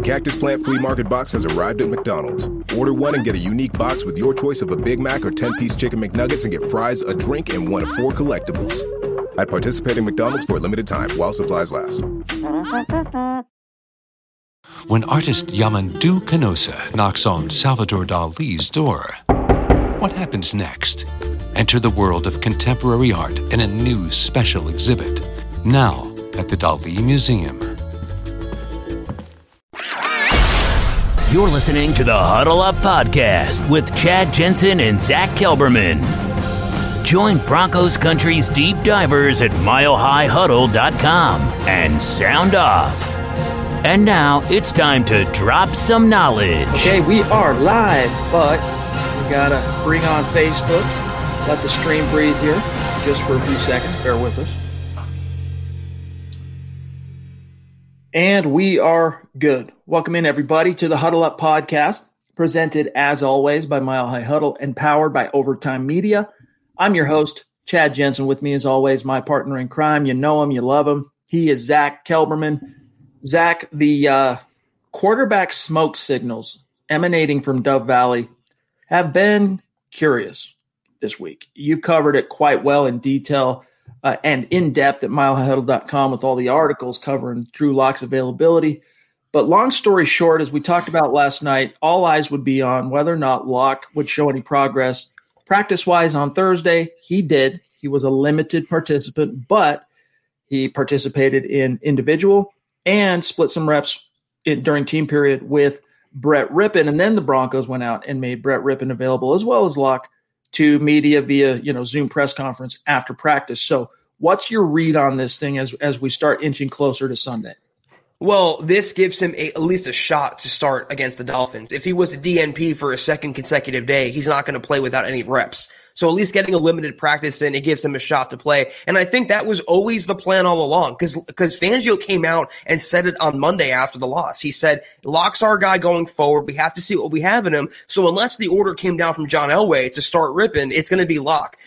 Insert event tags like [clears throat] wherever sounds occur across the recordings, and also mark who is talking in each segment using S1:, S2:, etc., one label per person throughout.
S1: The Cactus Plant Flea Market Box has arrived at McDonald's. Order one and get a unique box with your choice of a Big Mac or 10 piece chicken McNuggets and get fries, a drink, and one of four collectibles. At participating McDonald's for a limited time while supplies last.
S2: When artist Yamandu Canosa knocks on Salvador Dali's door, what happens next? Enter the world of contemporary art in a new special exhibit, now at the Dali Museum.
S3: You're listening to the Huddle Up Podcast with Chad Jensen and Zach Kelberman. Join Broncos Country's deep divers at milehighhuddle.com and sound off. And now it's time to drop some knowledge.
S4: Okay, we are live, but we gotta bring on Facebook, let the stream breathe here just for a few seconds. Bear with us. And we are good. Welcome in, everybody, to the Huddle Up podcast, presented as always by Mile High Huddle and powered by Overtime Media. I'm your host, Chad Jensen. With me, as always, my partner in crime. You know him, you love him. He is Zach Kelberman. Zach, the uh, quarterback smoke signals emanating from Dove Valley have been curious this week. You've covered it quite well in detail uh, and in depth at milehighhuddle.com with all the articles covering Drew Lock's availability. But long story short, as we talked about last night, all eyes would be on whether or not Lock would show any progress practice wise on Thursday. He did. He was a limited participant, but he participated in individual and split some reps in, during team period with Brett Rypien. And then the Broncos went out and made Brett Rypien available as well as Lock to media via you know Zoom press conference after practice. So, what's your read on this thing as as we start inching closer to Sunday?
S5: Well, this gives him a, at least a shot to start against the Dolphins. If he was a DNP for a second consecutive day, he's not going to play without any reps. So at least getting a limited practice in, it gives him a shot to play. And I think that was always the plan all along because, because Fangio came out and said it on Monday after the loss. He said, Lock's our guy going forward. We have to see what we have in him. So unless the order came down from John Elway to start Rypien, it's going to be Lock.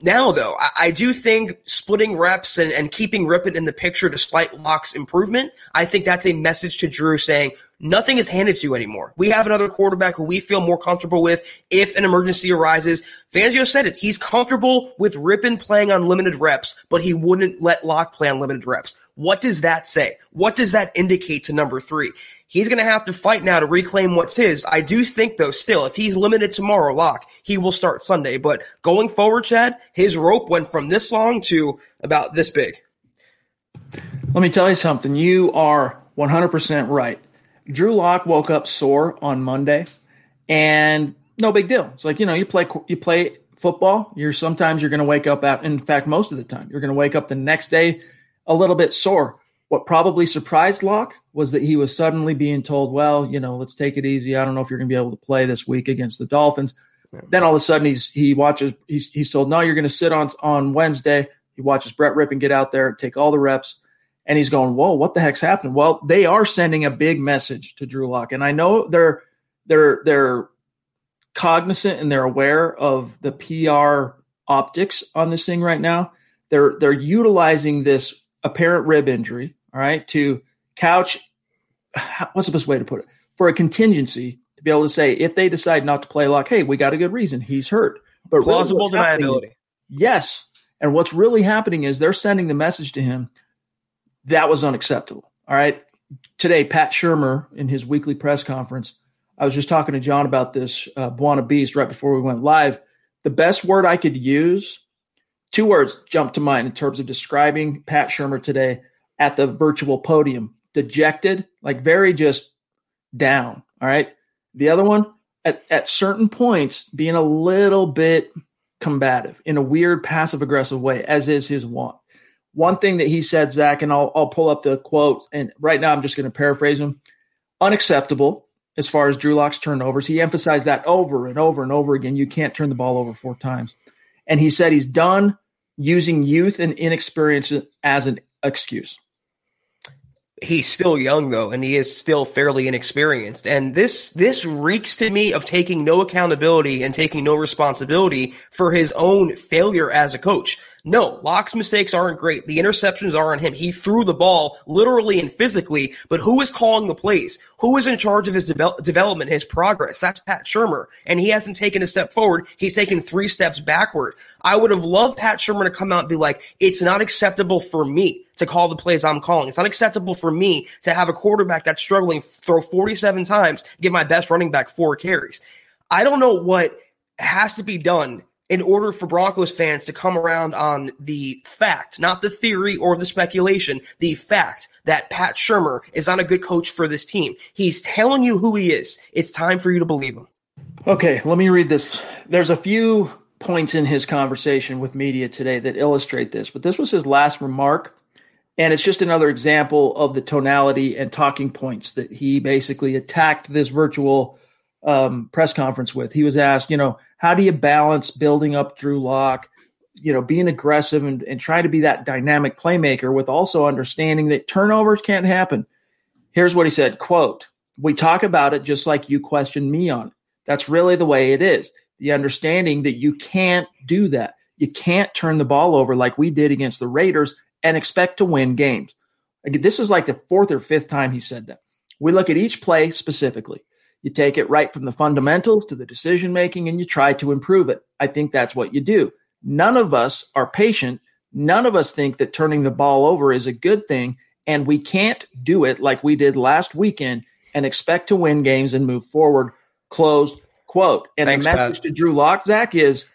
S5: Now, though, I, I, do think splitting reps and, and keeping Rypien in the picture to despite Lock's improvement, I think that's a message to Drew saying, nothing is handed to you anymore. We have another quarterback who we feel more comfortable with if an emergency arises. Fangio said it. He's comfortable with Rypien playing on limited reps, but he wouldn't let Lock play on limited reps. What does that say? What does that indicate to number three? He's going to have to fight now to reclaim what's his. I do think, though, still, if he's limited tomorrow, Lock, he will start Sunday. But going forward, Chad, his rope went from this long to about this big.
S4: Let me tell you something. You are 100% right. Drew Lock woke up sore on Monday, and no big deal. It's like you know, you play you play football. You're sometimes you're going to wake up out. In fact, most of the time, you're going to wake up the next day a little bit sore. What probably surprised Lock was that he was suddenly being told, "Well, you know, let's take it easy. I don't know if you're going to be able to play this week against the Dolphins." Yeah. Then all of a sudden, he's he watches. He's he's told, "No, you're going to sit on on Wednesday." He watches Brett Rypien get out there, take all the reps and he's going, "Whoa, what the heck's happening?" Well, they are sending a big message to Drew Lock, and I know they're they're they're cognizant and they're aware of the PR optics on this thing right now. They're they're utilizing this apparent rib injury, all right, to couch what's the best way to put it for a contingency to be able to say if they decide not to play Lock, hey, we got a good reason, he's hurt,
S5: but plausible really deniability.
S4: Yes, and what's really happening is they're sending the message to him that was unacceptable. All right. Today, Pat Shurmur in his weekly press conference, I was just talking to John about this uh, Buona Beast right before we went live. The best word I could use, two words jump to mind in terms of describing Pat Shurmur today at the virtual podium dejected, like very just down. All right. The other one, at, at certain points, being a little bit combative in a weird passive aggressive way, as is his want. One thing that he said, Zach, and I'll, I'll pull up the quote, and right now I'm just going to paraphrase him unacceptable as far as Drew Lock's turnovers. He emphasized that over and over and over again. You can't turn the ball over four times. And he said he's done using youth and inexperience as an excuse.
S5: He's still young though, and he is still fairly inexperienced. And this this reeks to me of taking no accountability and taking no responsibility for his own failure as a coach. No, Lock's mistakes aren't great. The interceptions are on him. He threw the ball literally and physically, but who is calling the plays? Who is in charge of his de- development, his progress? That's Pat Shurmur. And he hasn't taken a step forward. He's taken three steps backward. I would have loved Pat Shurmur to come out and be like, it's not acceptable for me to call the plays I'm calling. It's not acceptable for me to have a quarterback that's struggling, throw 47 times, give my best running back four carries. I don't know what has to be done in order for Broncos fans to come around on the fact, not the theory or the speculation, the fact that Pat Shurmur is not a good coach for this team. He's telling you who he is. It's time for you to believe him.
S4: Okay, let me read this. There's a few points in his conversation with media today that illustrate this, but this was his last remark. And it's just another example of the tonality and talking points that he basically attacked this virtual um, press conference with. He was asked, you know, how do you balance building up Drew Lock, you know, being aggressive and, and trying to be that dynamic playmaker with also understanding that turnovers can't happen. Here's what he said, quote, we talk about it just like you questioned me on it. That's really the way it is. The understanding that you can't do that. You can't turn the ball over like we did against the Raiders and expect to win games. This is like the fourth or fifth time he said that. We look at each play specifically. You take it right from the fundamentals to the decision making and you try to improve it. I think that's what you do. None of us are patient. None of us think that turning the ball over is a good thing. And we can't do it like we did last weekend and expect to win games and move forward. Closed quote. And Thanks, the message Pat. to Drew Lock, Zach, is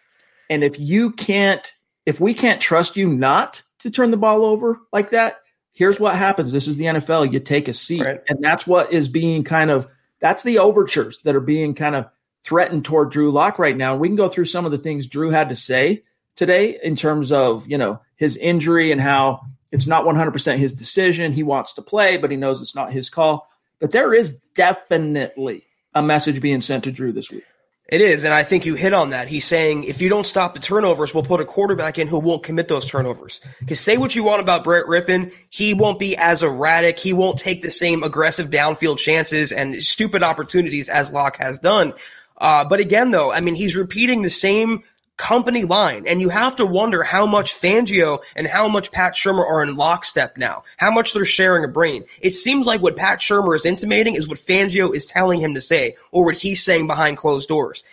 S4: and if you can't, if we can't trust you not to turn the ball over like that, here's what happens. This is the NFL. You take a seat. Right. And that's what is being kind of that's the overtures that are being kind of threatened toward Drew Lock right now. We can go through some of the things Drew had to say today in terms of, you know, his injury and how it's not 100% his decision. He wants to play, but he knows it's not his call. But there is definitely a message being sent to Drew this week.
S5: It is, and I think you hit on that. He's saying if you don't stop the turnovers, we'll put a quarterback in who won't commit those turnovers. Because say what you want about Brett Rypien, he won't be as erratic. He won't take the same aggressive downfield chances and stupid opportunities as Lock has done. Uh, but again, though, I mean, he's repeating the same company line. And you have to wonder how much Fangio and how much Pat Shurmur are in lockstep now, how much they're sharing a brain. It seems like what Pat Shurmur is intimating is what Fangio is telling him to say or what he's saying behind closed doors.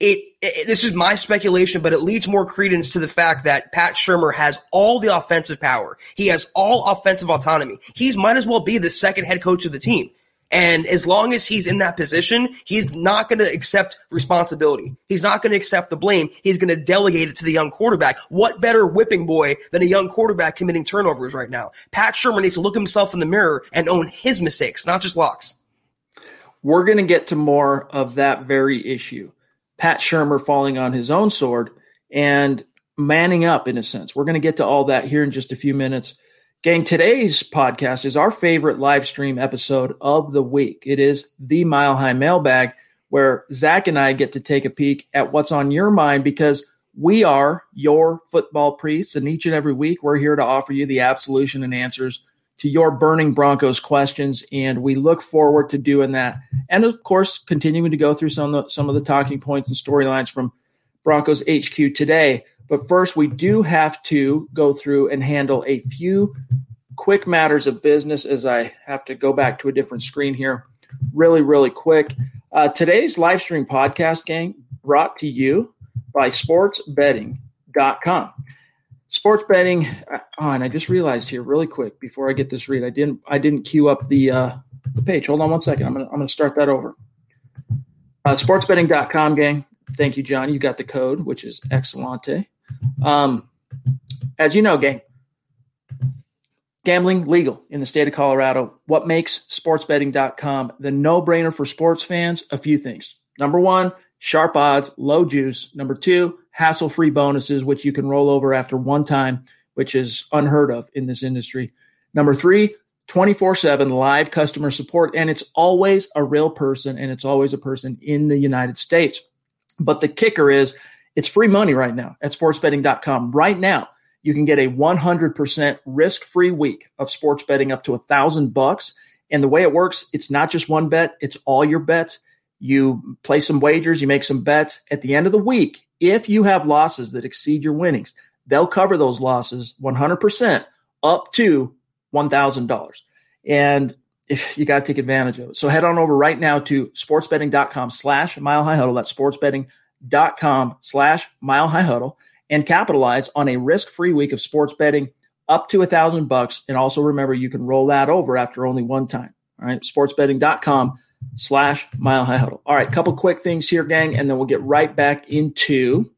S5: It, it, this is my speculation, but it leads more credence to the fact that Pat Shurmur has all the offensive power. He has all offensive autonomy. He's might as well be the second head coach of the team. And as long as he's in that position, he's not going to accept responsibility. He's not going to accept the blame. He's going to delegate it to the young quarterback. What better whipping boy than a young quarterback committing turnovers right now? Pat Shurmur needs to look himself in the mirror and own his mistakes, not just Lock's.
S4: We're going to get to more of that very issue. Pat Shurmur falling on his own sword and manning up in a sense. We're going to get to all that here in just a few minutes. Gang, today's podcast is our favorite live stream episode of the week. It is the Mile High Mailbag, where Zach and I get to take a peek at what's on your mind because we are your football priests. And each and every week, we're here to offer you the absolution and answers to your burning Broncos questions. And we look forward to doing that. And of course, continuing to go through some of the, some of the talking points and storylines from Broncos HQ today. But first, we do have to go through and handle a few quick matters of business as I have to go back to a different screen here really, really quick. Uh, today's live stream podcast, gang, brought to you by sportsbetting.com. Sports betting. Uh, oh, and I just realized here really quick before I get this read, I didn't I didn't queue up the uh, the page. Hold on one second. I'm gonna I'm gonna start that over. Uh, sportsbetting.com, gang. Thank you, John. You got the code, which is excellente. Um, as you know, gang, gambling legal in the state of Colorado. What makes sportsbetting.com the no brainer for sports fans? A few things. Number one, sharp odds, low juice. Number two, hassle free bonuses, which you can roll over after one time, which is unheard of in this industry. Number three, 24 7 live customer support. And it's always a real person and it's always a person in the United States. But the kicker is it's free money right now at sportsbetting.com. Right now, you can get a 100% risk-free week of sports betting up to a thousand bucks. And the way it works, it's not just one bet, it's all your bets. You play some wagers, you make some bets. At the end of the week, if you have losses that exceed your winnings, they'll cover those losses 100% up to $1,000. And if you got to take advantage of it. So head on over right now to sportsbetting.com slash mile high huddle. That's sportsbetting.com slash mile high huddle and capitalize on a risk free week of sports betting up to a thousand bucks. And also remember, you can roll that over after only one time. All right. Sportsbetting.com slash mile high huddle. All right. Couple quick things here, gang. And then we'll get right back into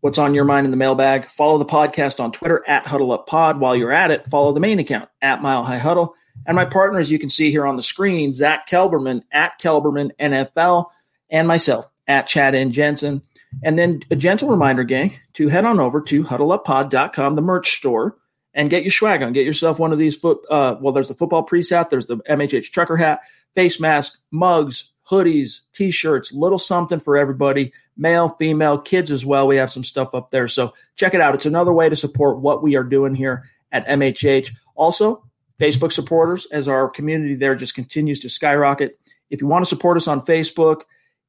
S4: what's on your mind in the mailbag. Follow the podcast on Twitter at Huddle Up Pod. While you're at it, follow the main account at Mile High Huddle. And my partners, you can see here on the screen, Zach Kelberman at Kelberman NFL, and myself at Chad and Jensen. And then a gentle reminder, gang, to head on over to huddleuppod.com, the merch store, and get your swag on. Get yourself one of these foot. Uh, well, there's the football priest hat, there's the MHH trucker hat, face mask, mugs, hoodies, t-shirts, little something for everybody, male, female, kids as well. We have some stuff up there, so check it out. It's another way to support what we are doing here at MHH. Also, Facebook supporters, as our community there just continues to skyrocket. If you want to support us on Facebook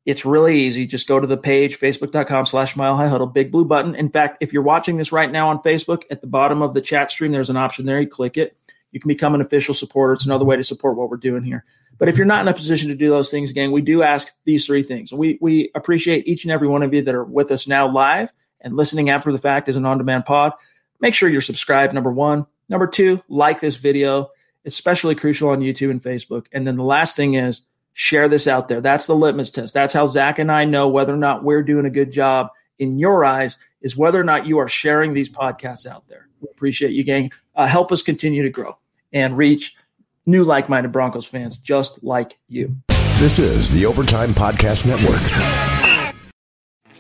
S4: it's really easy. Just go to the page, facebook.com slash mile high huddle, big blue button. In fact, if you're watching this right now on Facebook, at the bottom of the chat stream, there's an option there. You click it. You can become an official supporter. It's another way to support what we're doing here. But if you're not in a position to do those things, again, we do ask these three things. We, we appreciate each and every one of you that are with us now live and listening after the fact as an on demand pod. Make sure you're subscribed, number one. Number two, like this video, especially crucial on YouTube and Facebook. And then the last thing is, share this out there. That's the litmus test. That's how Zach and I know whether or not we're doing a good job in your eyes is whether or not you are sharing these podcasts out there. We appreciate you, gang. Uh, help us continue to grow and reach new like-minded Broncos fans just like you.
S6: This is the Overtime Podcast Network.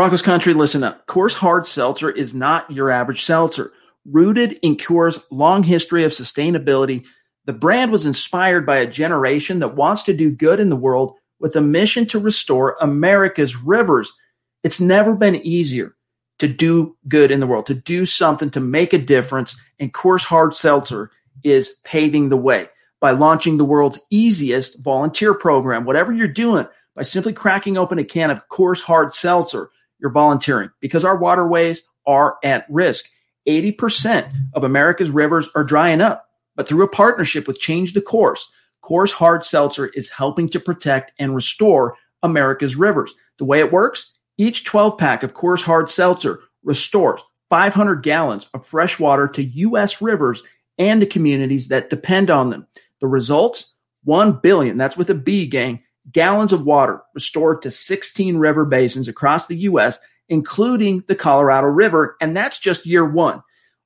S4: Broncos country, listen up. Coors Hard Seltzer is not your average seltzer. Rooted in Coors' long history of sustainability, the brand was inspired by a generation that wants to do good in the world with a mission to restore America's rivers. It's never been easier to do good in the world, to do something to make a difference. And Coors Hard Seltzer is paving the way by launching the world's easiest volunteer program. Whatever you're doing, by simply cracking open a can of Coors Hard Seltzer, you're volunteering because our waterways are at risk. 80% of America's rivers are drying up. But through a partnership with Change the Course, Coors Hard Seltzer is helping to protect and restore America's rivers. The way it works, each 12 pack of Coors Hard Seltzer restores 500 gallons of fresh water to U.S. rivers and the communities that depend on them. The results 1 billion, that's with a B gang, gallons of water restored to 16 river basins across the U.S., including the Colorado River. And that's just year one.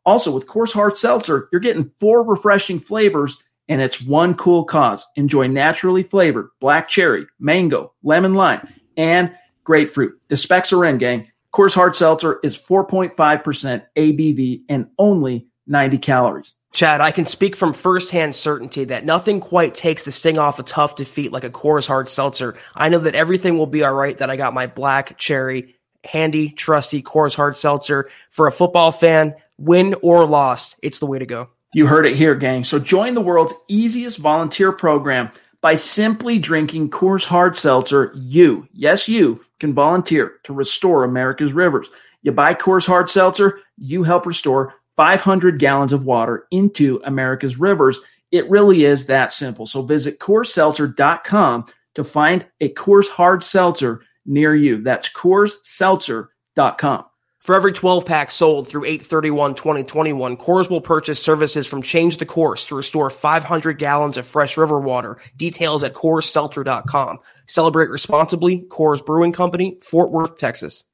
S4: Also, with Coors Hard Seltzer, you're getting four refreshing flavors, and it's one cool cause. Enjoy naturally flavored black cherry, mango, lemon lime, and grapefruit. The specs are in, gang. Coors Hard Seltzer is 4.5% ABV and only 90 calories.
S5: Chad, I can speak from firsthand certainty that nothing quite takes the sting off a tough defeat like a Coors Hard Seltzer. I know that everything will be all right, that I got my black cherry, handy, trusty Coors Hard Seltzer. For a football fan, win or loss, it's the way to go.
S4: You heard it here, gang. So join the world's easiest volunteer program by simply drinking Coors Hard Seltzer. You, yes, you can volunteer to restore America's rivers. You buy Coors Hard Seltzer, you help restore 500 gallons of water into America's rivers. It really is that simple. So visit CoorsSeltzer.com to find a Coors Hard Seltzer near you. That's CoorsSeltzer.com.
S5: For every 12 pack sold through 831 2021, Coors will purchase services from Change the Course to restore 500 gallons of fresh river water. Details at CoorsSeltzer.com. Celebrate responsibly. Coors Brewing Company, Fort Worth, Texas.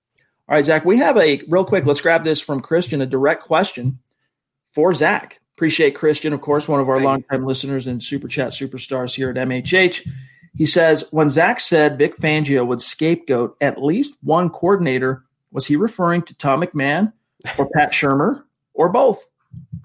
S4: All right, Zach, we have a real quick. Let's grab this from Christian, a direct question for Zach. Appreciate Christian, of course, one of our longtime listeners and super chat superstars here at MHH. He says, when Zach said Vic Fangio would scapegoat at least one coordinator, was he referring to Tom McMahon or Pat Shurmur or both?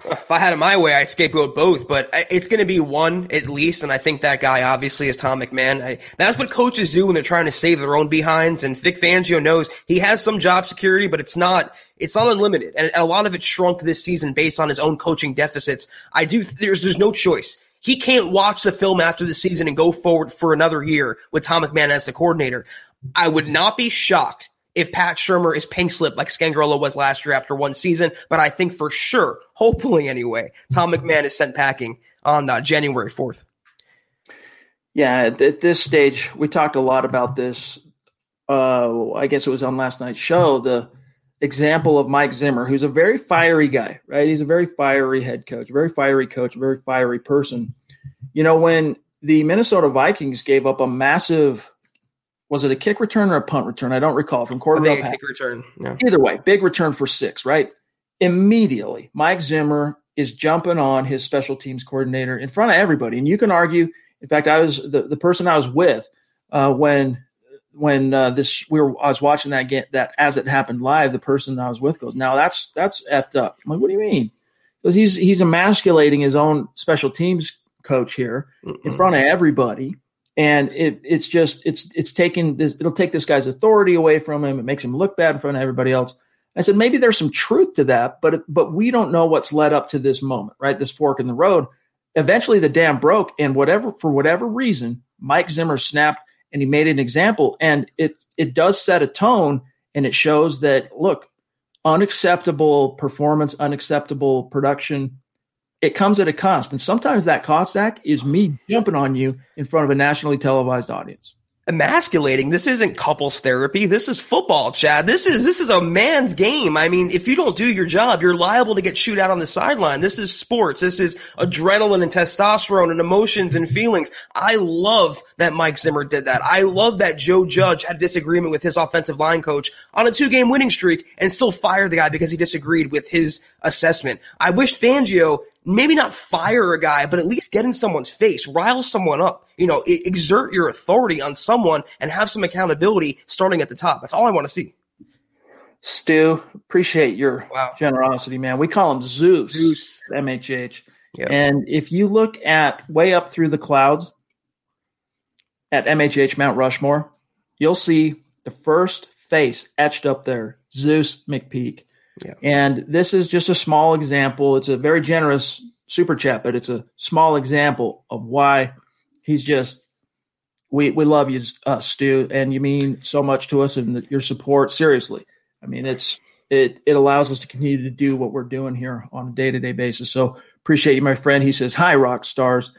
S5: If I had it my way, I'd scapegoat both, but it's going to be one at least, and I think that guy obviously is Tom McMahon. I, that's what coaches do when they're trying to save their own behinds, and Vic Fangio knows he has some job security, but it's not it's not unlimited, and a lot of it shrunk this season based on his own coaching deficits. I do there's there's no choice. He can't watch the film after the season and go forward for another year with Tom McMahon as the coordinator. I would not be shocked if Pat Shurmur is pink slip like Scangarello was last year after one season. But I think for sure, hopefully anyway, Tom McMahon is sent packing on uh, January 4th.
S4: Yeah, at, this stage, we talked a lot about this. Uh, I guess it was on last night's show. The example of Mike Zimmer, who's a very fiery guy, right? He's a very fiery head coach, very fiery coach, very fiery person. You know, when the Minnesota Vikings gave up a massive was it a kick return or a punt return? I don't recall from Cordell.
S5: kick return. Yeah.
S4: Either way, big return for six, right? Immediately, Mike Zimmer is jumping on his special teams coordinator in front of everybody, and you can argue. In fact, I was the, the person I was with uh, when when uh, this we were I was watching that get that as it happened live. The person I was with goes, "Now that's that's effed up." I'm like, "What do you mean?" Because he's he's emasculating his own special teams coach here Mm-mm. in front of everybody and it, it's just it's it's taking this, it'll take this guy's authority away from him. It makes him look bad in front of everybody else. I said maybe there's some truth to that, but but we don't know what's led up to this moment, right? This fork in the road. Eventually, the dam broke, and whatever for whatever reason, Mike Zimmer snapped, and he made an example, and it it does set a tone, and it shows that look, unacceptable performance, unacceptable production it comes at a cost. And sometimes that cost, Zach, is me jumping on you in front of a nationally televised audience.
S5: Emasculating. This isn't couples therapy. This is football, Chad. This is this is a man's game. I mean, if you don't do your job, you're liable to get chewed out on the sideline. This is sports. This is adrenaline and testosterone and emotions and feelings. I love that Mike Zimmer did that. I love that Joe Judge had a disagreement with his offensive line coach on a two game winning streak and still fired the guy because he disagreed with his assessment. I wish Fangio maybe not fire a guy, but at least get in someone's face, rile someone up, you know, exert your authority on someone and have some accountability starting at the top. That's all I want to see.
S4: Stu, appreciate your wow. generosity, man. We call him Zeus, Zeus. MHH. Yep. And if you look at way up through the clouds at MHH Mount Rushmore, you'll see the first face etched up there, Zeus McPeak. Yeah. And this is just a small example. It's a very generous super chat, but it's a small example of why he's just we we love you, uh, Stu, and you mean so much to us and your support. Seriously, I mean it's it it allows us to continue to do what we're doing here on a day to day basis. So appreciate you, my friend. He says, "Hi, rock stars."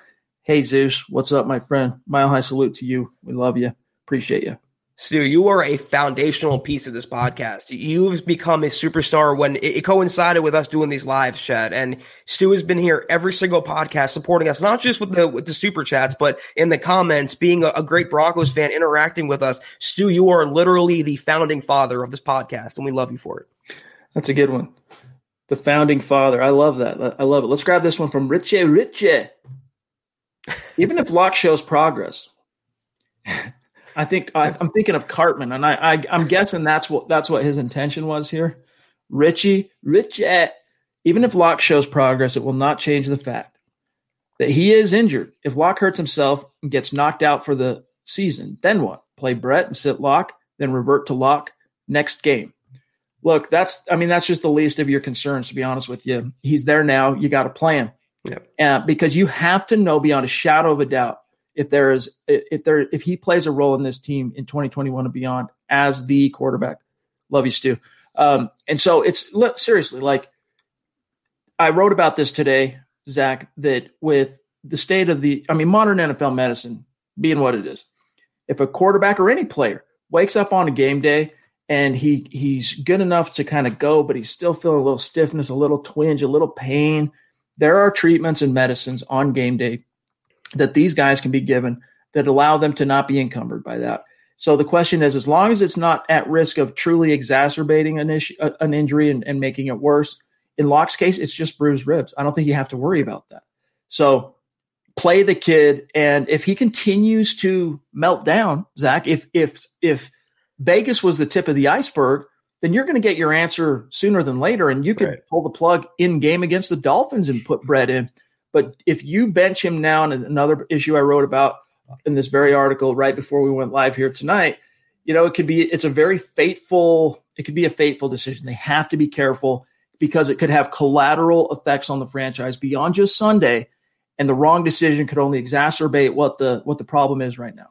S4: Hey Zeus, what's up, my friend? Mile high salute to you. We love you. Appreciate you.
S5: Stu, you are a foundational piece of this podcast. You've become a superstar when it, coincided with us doing these lives, Chad. And Stu has been here every single podcast supporting us, not just with the with the super chats, but in the comments, being a, a great Broncos fan, interacting with us. Stu, you are literally the founding father of this podcast, and we love you for it.
S4: That's a good one. The founding father. I love that. I love it. Let's grab this one from Richie Richie. Even if Lock shows progress. I think I, am thinking of Cartman, and I, I am guessing that's what that's what his intention was here. Richie, Richie, even if Lock shows progress, it will not change the fact that he is injured. If Lock hurts himself and gets knocked out for the season, then what? Play Brett and sit Lock, then revert to Lock next game. Look, that's I mean that's just the least of your concerns. To be honest with you, he's there now. You got to play him, yep. uh, because you have to know beyond a shadow of a doubt if there is if there if he plays a role in this team in 2021 and beyond as the quarterback. Love you, Stu. Um, and so it's look, seriously like I wrote about this today, Zach. That with the state of the, I mean, modern NFL medicine being what it is, if a quarterback or any player wakes up on a game day and he he's good enough to kind of go, but he's still feeling a little stiffness, a little twinge, a little pain. There are treatments and medicines on game day that these guys can be given that allow them to not be encumbered by that. So the question is, as long as it's not at risk of truly exacerbating an issue, uh, an injury and, and making it worse, in Lock's case, it's just bruised ribs. I don't think you have to worry about that. So play the kid, and if he continues to melt down, Zach, if if if Vegas was the tip of the iceberg, then you're going to get your answer sooner than later, and you can right. pull the plug in game against the Dolphins and put Brett in. But if you bench him now, and another issue I wrote about in this very article right before we went live here tonight, you know, it could be it's a very fateful. It could be a fateful decision. They have to be careful because it could have collateral effects on the franchise beyond just Sunday, and the wrong decision could only exacerbate what the what the problem is right now.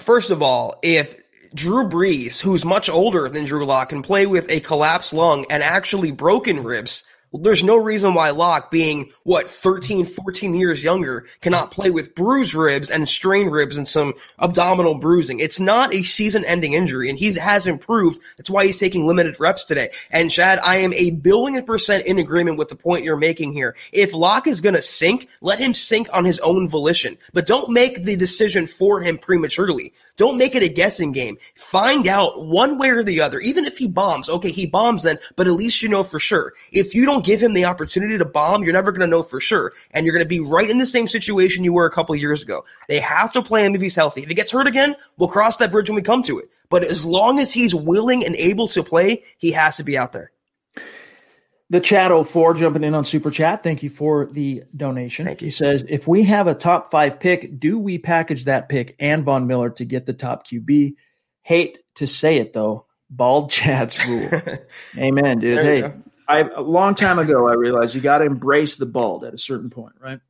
S5: First of all, if Drew Brees, who's much older than Drew Lock, can play with a collapsed lung and actually broken ribs there's no reason why Lock, being what 13, 14 years younger, cannot play with bruised ribs and strained ribs and some abdominal bruising. It's not a season-ending injury, and he has improved. That's why he's taking limited reps today. And Chad, I am a billion percent in agreement with the point you're making here. If Lock is going to sink, let him sink on his own volition, but don't make the decision for him prematurely. Don't make it a guessing game. Find out one way or the other. Even if he bombs, okay, he bombs then, but at least you know for sure. If you don't give him the opportunity to bomb, you're never going to know for sure. And you're going to be right in the same situation you were a couple years ago. They have to play him if he's healthy. If he gets hurt again, we'll cross that bridge when we come to it. But as long as he's willing and able to play, he has to be out there.
S4: The chat 04 jumping in on Super Chat. Thank you for the donation.
S5: Thank you.
S4: He says, if we have a top five pick, do we package that pick and Von Miller to get the top QB? Hate to say it though, bald Chad's rule. [laughs] Amen, dude. There hey, I, a long time ago, I realized you got to embrace the bald at a certain point, right?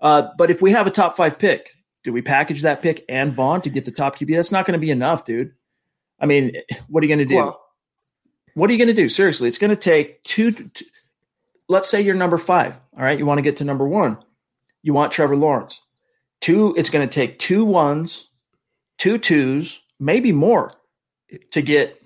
S4: Uh, but if we have a top five pick, do we package that pick and Von to get the top QB? That's not going to be enough, dude. I mean, what are you going to do? Well, what are you going to do? Seriously, it's going to take two, two. Let's say you're number five. All right, you want to get to number one. You want Trevor Lawrence. Two. It's going to take two ones, two twos, maybe more, to get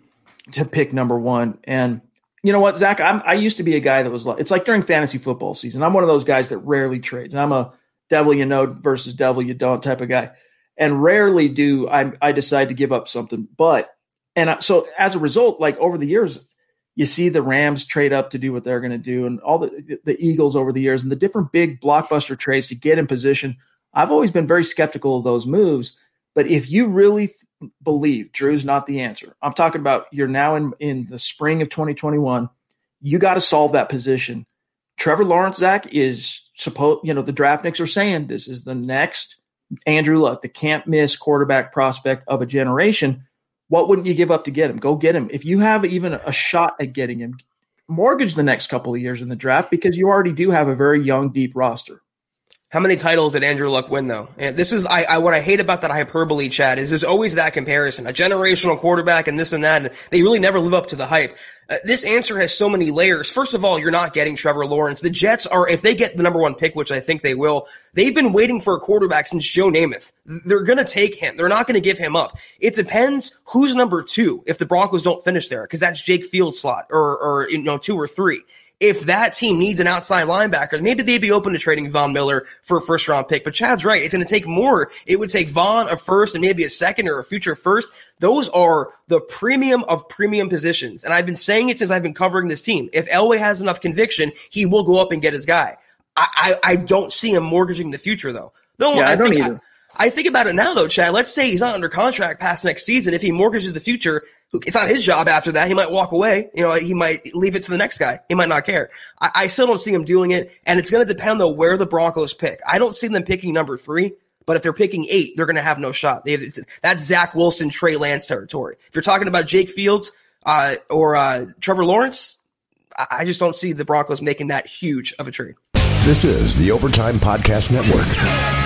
S4: to pick number one. And you know what, Zach? I'm, I used to be a guy that was like, it's like during fantasy football season. I'm one of those guys that rarely trades. I'm a devil you know versus devil you don't type of guy, and rarely do I, I decide to give up something. But and uh, so as a result, like over the years, you see the Rams trade up to do what they're going to do, and all the the Eagles over the years, and the different big blockbuster trades to get in position. I've always been very skeptical of those moves. But if you really th- believe Drew's not the answer, I'm talking about you're now in in the spring of 2021. You got to solve that position. Trevor Lawrence, Zach, is supposed. You know the draftniks are saying this is the next Andrew Luck, the can't miss quarterback prospect of a generation what wouldn't you give up to get him? Go get him. If you have even a shot at getting him, mortgage the next couple of years in the draft because you already do have a very young, deep roster.
S5: How many titles did Andrew Luck win, though? And this is I, I, what I hate about that hyperbole, Chad, is there's always that comparison, a generational quarterback and this and that. And they really never live up to the hype. Uh, this answer has so many layers. First of all, you're not getting Trevor Lawrence. The Jets are, if they get the number one pick, which I think they will, they've been waiting for a quarterback since Joe Namath. They're going to take him. They're not going to give him up. It depends who's number two if the Broncos don't finish there, because that's Jake Field slot or, or, you know, two or three if that team needs an outside linebacker, maybe they'd be open to trading Von Miller for a first round pick. But Chad's right. It's going to take more. It would take Von a first and maybe a second or a future first. Those are the premium of premium positions. And I've been saying it since I've been covering this team. If Elway has enough conviction, he will go up and get his guy. I, I, I don't see him mortgaging the future though. No, yeah, I, I think, I, I think about it now though, Chad. Let's say he's not under contract past next season. If he mortgages the future, it's not his job after that. He might walk away. You know, he might leave it to the next guy. He might not care. I, I still don't see him doing it. And it's going to depend though where the Broncos pick. I don't see them picking number three. But if they're picking eight, they're going to have no shot. They have, that's Zach Wilson, Trey Lance territory. If you're talking about Jake Fields uh, or uh, Trevor Lawrence, I, I just don't see the Broncos making that huge of a trade.
S6: This is the Overtime Podcast Network.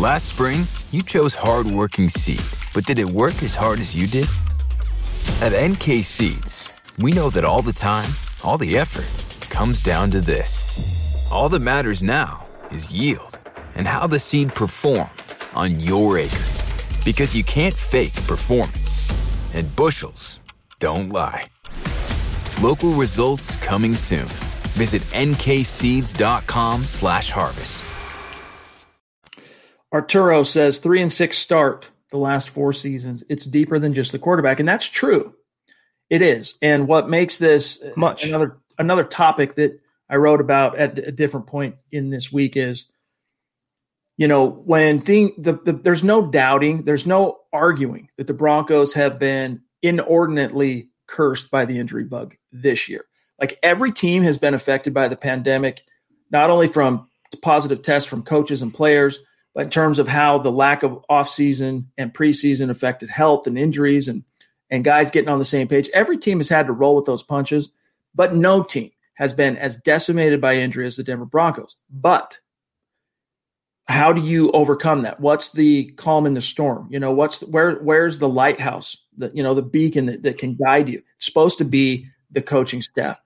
S7: Last spring, you chose hardworking seed, but did it work as hard as you did? At NK Seeds, we know that all the time, all the effort comes down to this. All that matters now is yield and how the seed performed on your acre. Because you can't fake performance, and bushels don't lie. Local results coming soon. Visit nkseeds.com slash harvest.
S4: Arturo says three and six start the last four seasons. It's deeper than just the quarterback, and that's true. It is. And what makes this
S5: Much.
S4: another another topic that I wrote about at a different point in this week is, you know, when thing the, the there's no doubting, there's no arguing that the Broncos have been inordinately cursed by the injury bug this year. Like every team has been affected by the pandemic, not only from positive tests from coaches and players, in terms of how the lack of offseason and preseason affected health and injuries and and guys getting on the same page. Every team has had to roll with those punches, but no team has been as decimated by injury as the Denver Broncos. But how do you overcome that? What's the calm in the storm? You know, what's the, where where's the lighthouse, the you know, the beacon that, that can guide you? It's supposed to be the coaching staff.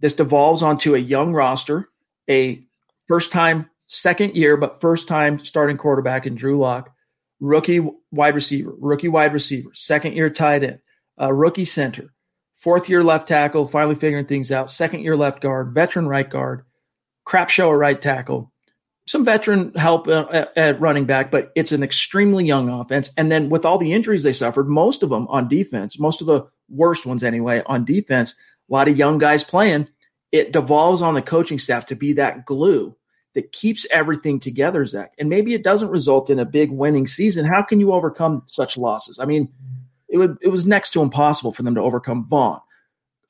S4: This devolves onto a young roster, a first time, second year, but first time starting quarterback in Drew Lock, rookie wide receiver, rookie wide receiver, second year tight end, uh, rookie center, fourth year left tackle, finally figuring things out, second year left guard, veteran right guard, crap show right tackle, some veteran help uh, at, at running back, but it's an extremely young offense. And then with all the injuries they suffered, most of them on defense, most of the worst ones anyway on defense, a lot of young guys playing. It devolves on the coaching staff to be that glue that keeps everything together, Zach. And maybe it doesn't result in a big winning season. How can you overcome such losses? I mean, it would it was next to impossible for them to overcome Von,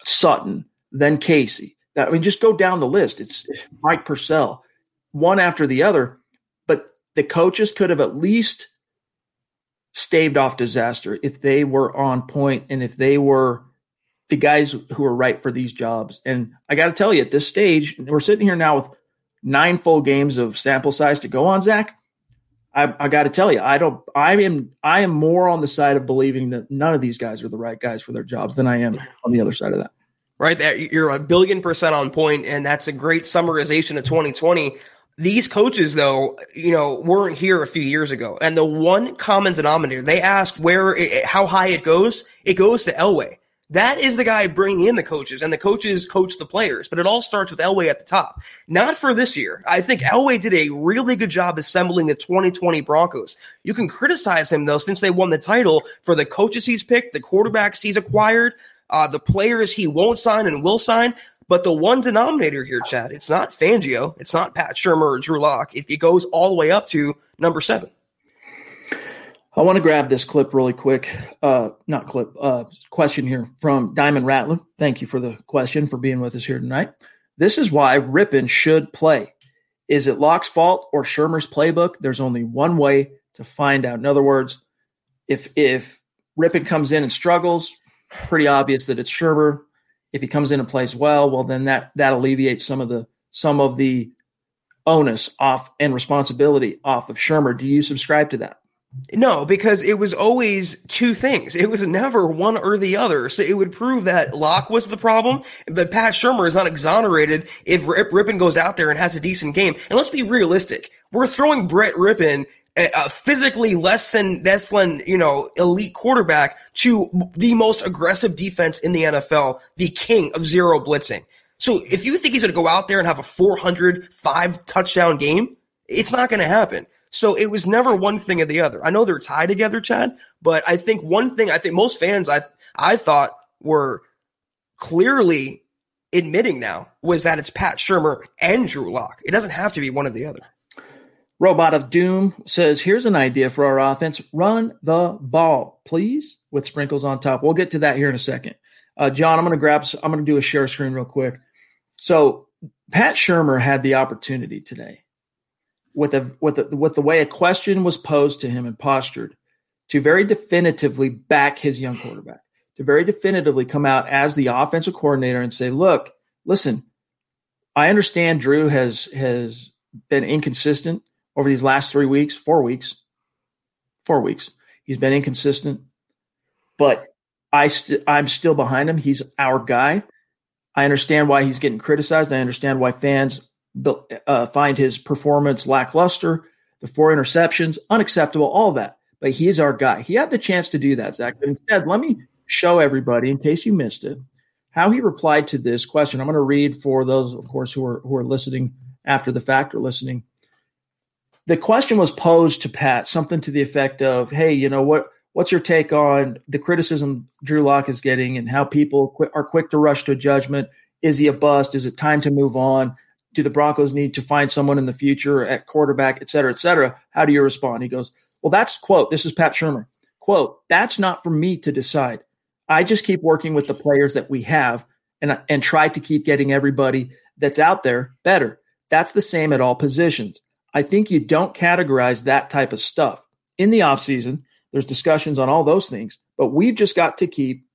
S4: Sutton, then Casey. That, I mean, just go down the list. It's Mike Purcell, one after the other. But the coaches could have at least staved off disaster if they were on point and if they were the guys who are right for these jobs. And I got to tell you, at this stage, we're sitting here now with nine full games of sample size to go on, Zach. I, I got to tell you, I don't. I am. I am more on the side of believing that none of these guys are the right guys for their jobs than I am on the other side of that.
S5: Right you're a billion percent on point, and that's a great summarization of 2020. These coaches, though, you know, weren't here a few years ago, and the one common denominator they asked where, it, how high it goes, it goes to Elway. That is the guy bringing in the coaches, and the coaches coach the players. But it all starts with Elway at the top. Not for this year. I think Elway did a really good job assembling the 2020 Broncos. You can criticize him though, since they won the title for the coaches he's picked, the quarterbacks he's acquired, uh, the players he won't sign and will sign. But the one denominator here, Chad, it's not Fangio, it's not Pat Shurmur or Drew Lock. It, it goes all the way up to number seven.
S4: I want to grab this clip really quick. Uh, not clip, uh, question here from Diamond Rattler. Thank you for the question for being with us here tonight. This is why Rypien should play. Is it Lock's fault or Shurmur's playbook? There's only one way to find out. In other words, if if Rypien comes in and struggles, pretty obvious that it's Shurmur. If he comes in and plays well, well then that that alleviates some of the some of the onus off and responsibility off of Shurmur. Do you subscribe to that?
S5: No, because it was always two things. It was never one or the other. So it would prove that Lock was the problem, but Pat Shurmur is not exonerated if Rip Rypien goes out there and has a decent game. And let's be realistic. We're throwing Brett Rypien, a uh, uh, physically less than less than you know elite quarterback, to the most aggressive defense in the NFL, the king of zero blitzing. So if you think he's going to go out there and have a 405 touchdown game, it's not going to happen. So it was never one thing or the other. I know they're tied together, Chad, but I think one thing I think most fans I I thought were clearly admitting now was that it's Pat Shurmur and Drew Lock. It doesn't have to be one or the other.
S4: Robot of Doom says, "Here's an idea for our offense: run the ball, please, with sprinkles on top." We'll get to that here in a second. Uh, John, I'm going to grab. I'm going to do a share screen real quick. So Pat Shurmur had the opportunity today with a with the, with the way a question was posed to him and postured to very definitively back his young quarterback, to very definitively come out as the offensive coordinator and say, "Look, listen, I understand Drew has has been inconsistent over these last 3 weeks, 4 weeks. 4 weeks. He's been inconsistent, but I st- I'm still behind him. He's our guy. I understand why he's getting criticized. I understand why fans uh, find his performance lackluster, the four interceptions, unacceptable, all that. But he is our guy. He had the chance to do that, Zach. But instead, let me show everybody, in case you missed it, how he replied to this question. I'm going to read for those, of course, who are who are listening after the fact or listening. The question was posed to Pat, something to the effect of, "Hey, you know what? What's your take on the criticism Drew Lock is getting and how people qu- are quick to rush to judgment? Is he a bust? Is it time to move on? Do the Broncos need to find someone in the future at quarterback, et cetera, et cetera? How do you respond? He goes, Well, that's quote, this is Pat Shurmur. Quote, that's not for me to decide. I just keep working with the players that we have and, and try to keep getting everybody that's out there better. That's the same at all positions. I think you don't categorize that type of stuff. In the offseason, there's discussions on all those things, but we've just got to keep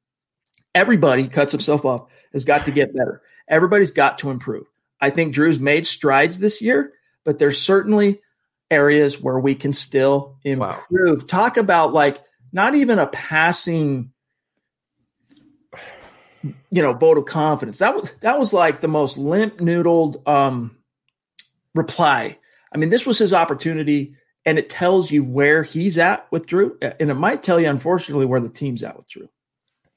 S4: everybody cuts himself off, has got to get better. Everybody's got to improve. I think Drew's made strides this year, but there's certainly areas where we can still improve. Wow. Talk about like not even a passing you know vote of confidence. That was that was like the most limp noodled um reply. I mean, this was his opportunity and it tells you where he's at with Drew, and it might tell you, unfortunately, where the team's at with Drew.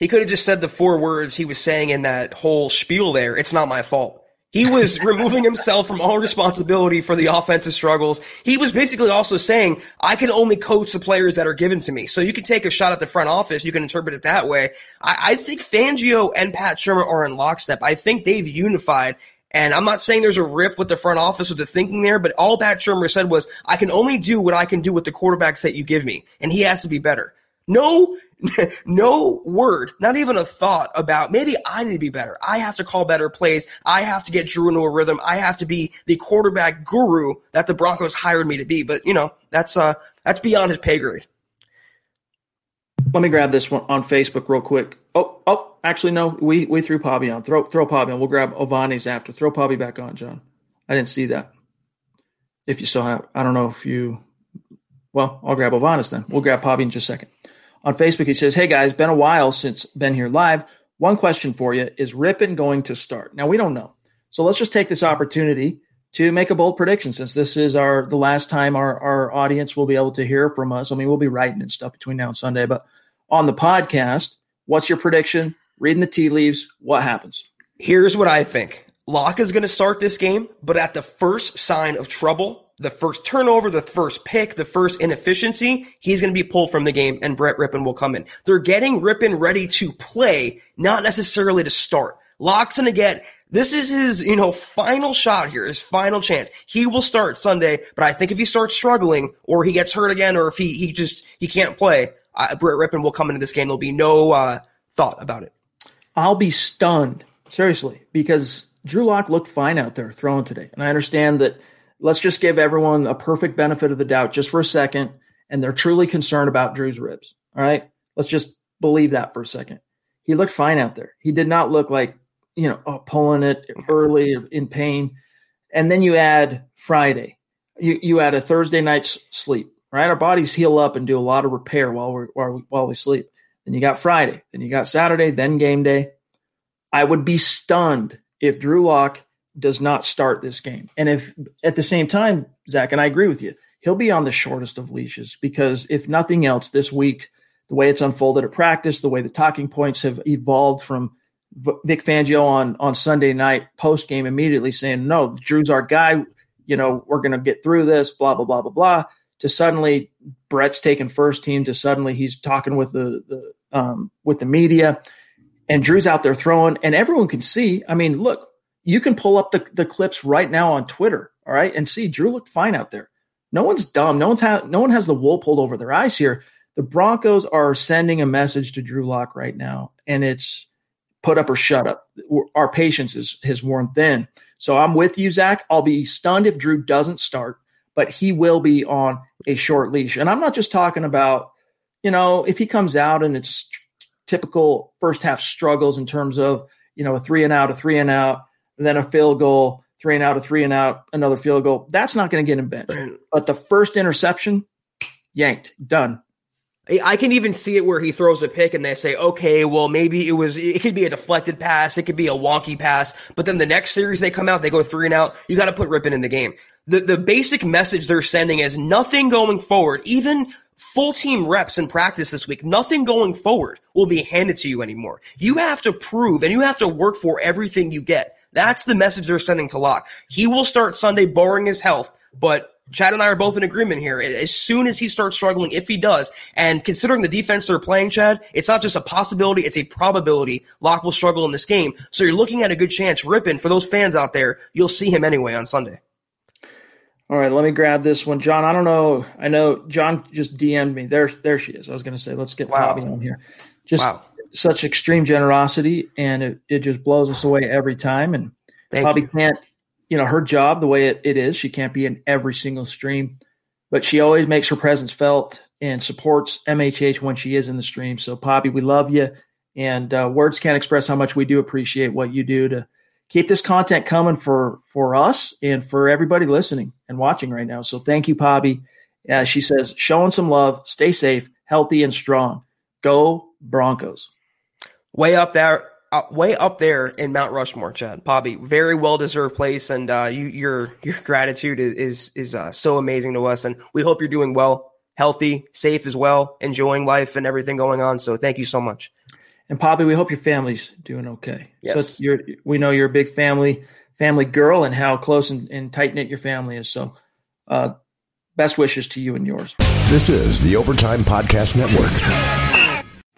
S5: He could have just said the four words he was saying in that whole spiel there. It's not my fault. He was removing himself from all responsibility for the offensive struggles. He was basically also saying, I can only coach the players that are given to me. So you can take a shot at the front office. You can interpret it that way. I, I think Fangio and Pat Shurmur are in lockstep. I think they've unified and I'm not saying there's a rift with the front office or the thinking there, but all Pat Shurmur said was, I can only do what I can do with the quarterbacks that you give me, and he has to be better. No, [laughs] no word, not even a thought about maybe I need to be better. I have to call better plays. I have to get Drew into a rhythm. I have to be the quarterback guru that the Broncos hired me to be. But you know, that's uh that's beyond his pay grade.
S4: Let me grab this one on Facebook real quick. Oh, oh, actually, no, we we threw Pobby on. Throw throw Pobby on. We'll grab Ovani's after. Throw Pobby back on, John. I didn't see that. If you still have, I don't know if you. Well, I'll grab Ovanis then. We'll grab Pobby in just a second. On Facebook, he says, "Hey guys, been a while since been here live. One question for you: Is Rypien going to start? Now we don't know, so let's just take this opportunity to make a bold prediction since this is our the last time our our audience will be able to hear from us. I mean, we'll be writing and stuff between now and Sunday, but on the podcast, what's your prediction? Reading the tea leaves, what happens?
S5: Here's what I think. Lock is going to start this game, but at the first sign of trouble, the first turnover, the first pick, the first inefficiency, he's going to be pulled from the game and Brett Rypien will come in. They're getting Rypien ready to play, not necessarily to start. Lock's going to get this is his, you know, final shot here, his final chance. He will start Sunday, but I think if he starts struggling or he gets hurt again or if he, he just, he can't play, uh, Brett Rypien will come into this game. There'll be no uh, thought about it.
S4: I'll be stunned, seriously, because Drew Lock looked fine out there throwing today. And I understand that let's just give everyone a perfect benefit of the doubt just for a second. And they're truly concerned about Drew's ribs. All right. Let's just believe that for a second. He looked fine out there. He did not look like, you know, oh, pulling it early in pain. And then you add Friday, you, you add a Thursday night's sleep right? Our bodies heal up and do a lot of repair while we while we, while we sleep. Then you got Friday, then you got Saturday, then game day. I would be stunned if Drew Lock does not start this game. And if at the same time, Zach, and I agree with you, he'll be on the shortest of leashes because if nothing else, this week, the way it's unfolded at practice, the way the talking points have evolved from Vic Fangio on on Sunday night post game immediately saying, "No, Drew's our guy. You know, we're going to get through this." Blah blah blah blah blah to suddenly Brett's taking first team to suddenly he's talking with the, the um, with the media and Drew's out there throwing and everyone can see. I mean, look, you can pull up the, the clips right now on Twitter, all right, and see Drew looked fine out there. No one's dumb. No one's ha- no one has the wool pulled over their eyes here. The Broncos are sending a message to Drew Lock right now, and it's put up or shut up. Our patience is, has worn thin. So I'm with you, Zach. I'll be stunned if Drew doesn't start, but he will be on a short leash. And I'm not just talking about, you know, if he comes out and it's typical first half struggles in terms of, you know, a three and out, a three and out, and then a field goal, three and out, a three and out, another field goal. That's not going to get him benched. But the first interception, yanked, done.
S5: I can even see it where he throws a pick and they say, okay, well, maybe it was, it could be a deflected pass. It could be a wonky pass. But then the next series they come out, they go three and out. You got to put Rypien in the game. The, the basic message they're sending is nothing going forward, even full team reps in practice this week, nothing going forward will be handed to you anymore. You have to prove and you have to work for everything you get. That's the message they're sending to Lock. He will start Sunday barring his health, but Chad and I are both in agreement here. As soon as he starts struggling, if he does, and considering the defense they're playing, Chad, it's not just a possibility, it's a probability Lock will struggle in this game. So you're looking at a good chance. Rypien, for those fans out there, you'll see him anyway on Sunday.
S4: All right, let me grab this one. John, I don't know. I know John just DM'd me. There, there she is. I was going to say, let's get wow. Bobby on here. Just wow. Such extreme generosity, and it, it just blows us away every time. And Thank Bobby you. can't you know, her job, the way it, it is, she can't be in every single stream, but she always makes her presence felt and supports MHH when she is in the stream. So, Poppy, we love you. And uh, words can't express how much we do appreciate what you do to keep this content coming for for us and for everybody listening and watching right now. So, thank you, Poppy. Uh, she says, showing some love, stay safe, healthy, and strong. Go Broncos.
S5: Way up there uh, way up there in Mount Rushmore, Chad. Poppy, very well deserved place, and uh, you, your your gratitude is is, is uh, so amazing to us, and we hope you're doing well, healthy, safe as well, enjoying life and everything going on. So thank you so much.
S4: And Poppy, we hope your family's doing okay.
S5: Yes.
S4: So you're, we know you're a big family family girl, and how close and, and tight knit your family is. So, uh, best wishes to you and yours.
S6: This is the Overtime Podcast Network.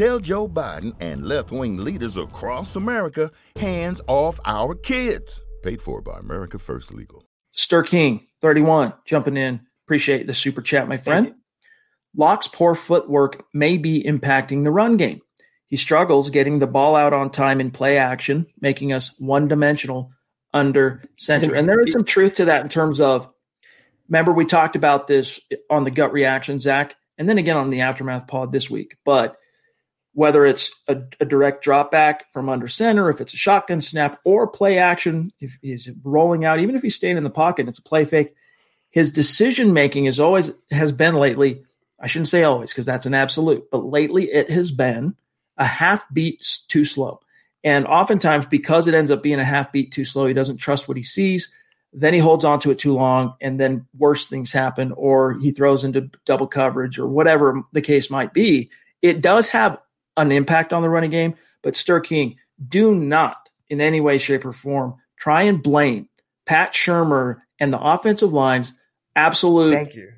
S8: Tell Joe Biden and left wing leaders across America hands off our kids. Paid for by America First Legal.
S4: Stir King, 31, jumping in. Appreciate the super chat, my friend. Lock's poor footwork may be impacting the run game. He struggles getting the ball out on time in play action, making us one dimensional under center. And there is some truth to that in terms of remember, we talked about this on the gut reaction, Zach, and then again on the aftermath pod this week. But whether it's a, a, direct drop back from under center, if it's a shotgun snap or play action, if he's rolling out, even if he's staying in the pocket, it's a play fake. His decision making is always has been lately. I shouldn't say always because that's an absolute, but lately it has been a half beat too slow. And oftentimes, because it ends up being a half beat too slow, he doesn't trust what he sees. Then he holds on to it too long, and then worse things happen, or he throws into double coverage, or whatever the case might be. It does have an impact on the running game. But Stir King, do not in any way, shape, or form try and blame Pat Shurmur and the offensive lines absolute
S5: Thank you.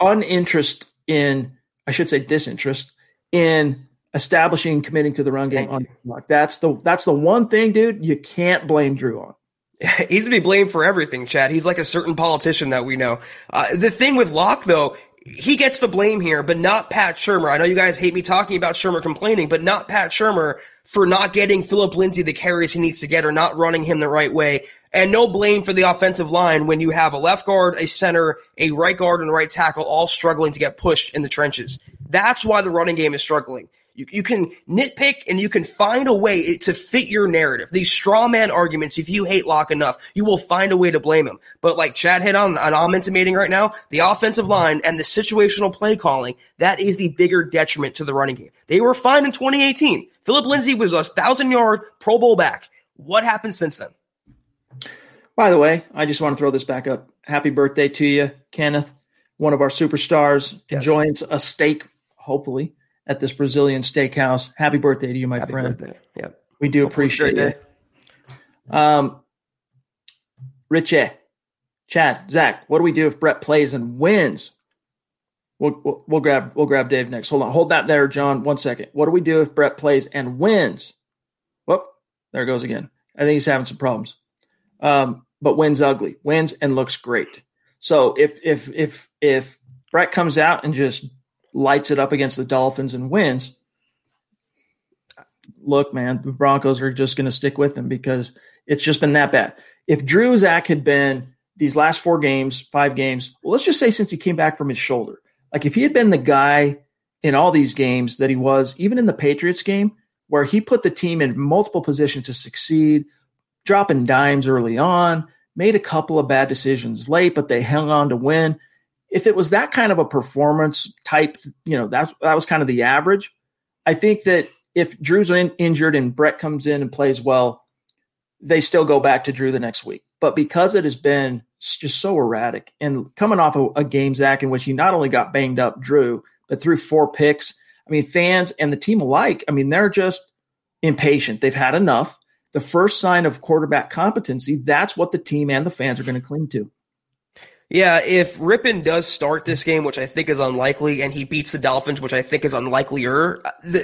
S4: uninterest in, I should say disinterest in establishing committing to the run game Thank on That's the that's the one thing, dude, you can't blame Drew on. [laughs]
S5: He's to be blamed for everything, Chad. He's like a certain politician that we know. Uh, the thing with Lock, though, he gets the blame here, but not Pat Shurmur. I know you guys hate me talking about Shurmur complaining, but not Pat Shurmur for not getting Philip Lindsay the carries he needs to get or not running him the right way. And no blame for the offensive line when you have a left guard, a center, a right guard, and a right tackle all struggling to get pushed in the trenches. That's why the running game is struggling. You, you can nitpick and you can find a way to fit your narrative. These straw man arguments, if you hate Lock enough, you will find a way to blame him. But like Chad hit on, and I'm intimating right now, the offensive line and the situational play calling, that is the bigger detriment to the running game. They were fine in 2018. Philip Lindsay was a thousand yard Pro Bowl back. What happened since then?
S4: By the way, I just want to throw this back up. Happy birthday to you, Kenneth, one of our superstars, yes. enjoys a steak, hopefully, at this Brazilian steakhouse. Happy birthday to you, my
S5: Happy
S4: friend.
S5: Birthday. Yeah.
S4: We do appreciate it. Um, Richie, Chad, Zach, what do we do if Brett plays and wins? We'll, we'll, we'll grab we'll grab Dave next. Hold on, hold that there, John. One second. What do we do if Brett plays and wins? Whoop, there goes again. I think he's having some problems. Um, but wins ugly, wins and looks great. So if if if if Brett comes out and just lights it up against the Dolphins and wins, look, man, the Broncos are just going to stick with him because it's just been that bad. If Drew Zach had been these last four games, five games, well, let's just say since he came back from his shoulder, like if he had been the guy in all these games that he was, even in the Patriots game, where he put the team in multiple positions to succeed, dropping dimes early on, made a couple of bad decisions late, but they hung on to win if it was that kind of a performance type, you know, that that was kind of the average. I think that if Drew's in, injured and Brett comes in and plays well, they still go back to Drew the next week. But because it has been just so erratic and coming off a, a game, Zach, in which he not only got banged up, Drew, but threw four picks. I mean, fans and the team alike, I mean, they're just impatient. They've had enough. The first sign of quarterback competency, that's what the team and the fans are going to cling to.
S5: Yeah, if Rypien does start this game, which I think is unlikely, and he beats the Dolphins, which I think is unlikelier,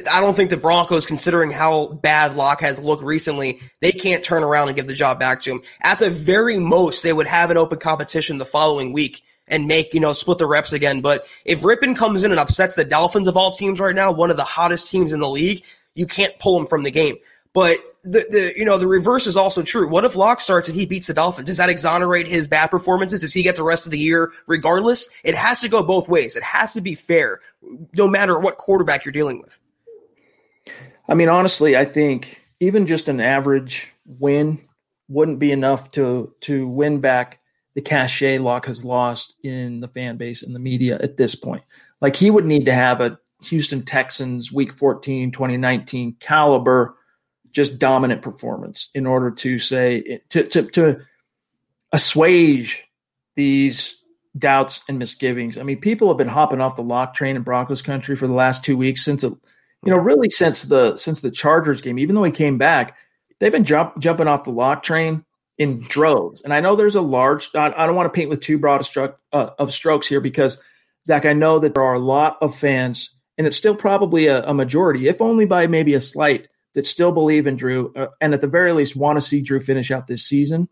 S5: I don't think the Broncos, considering how bad Lock has looked recently, they can't turn around and give the job back to him. At the very most, they would have an open competition the following week and make, you know, split the reps again. But if Rypien comes in and upsets the Dolphins of all teams right now, one of the hottest teams in the league, you can't pull him from the game. But the, the you know the reverse is also true. What if Lock starts and he beats the Dolphins? Does that exonerate his bad performances? Does he get the rest of the year regardless? It has to go both ways. It has to be fair, no matter what quarterback you're dealing with.
S4: I mean, honestly, I think even just an average win wouldn't be enough to to win back the cachet Lock has lost in the fan base and the media at this point. Like he would need to have a Houston Texans Week 14, 2019 caliber just dominant performance in order to say to to, to assuage these doubts and misgivings. I mean, people have been hopping off the lock train in Broncos country for the last two weeks since, you know, really since the since the Chargers game. Even though he came back, they've been jump, jumping off the lock train in droves. And I know there's a large. I, I don't want to paint with too broad a stroke uh, of strokes here because Zach, I know that there are a lot of fans, and it's still probably a, a majority, if only by maybe a slight, that still believe in Drew uh, and at the very least want to see Drew finish out this season.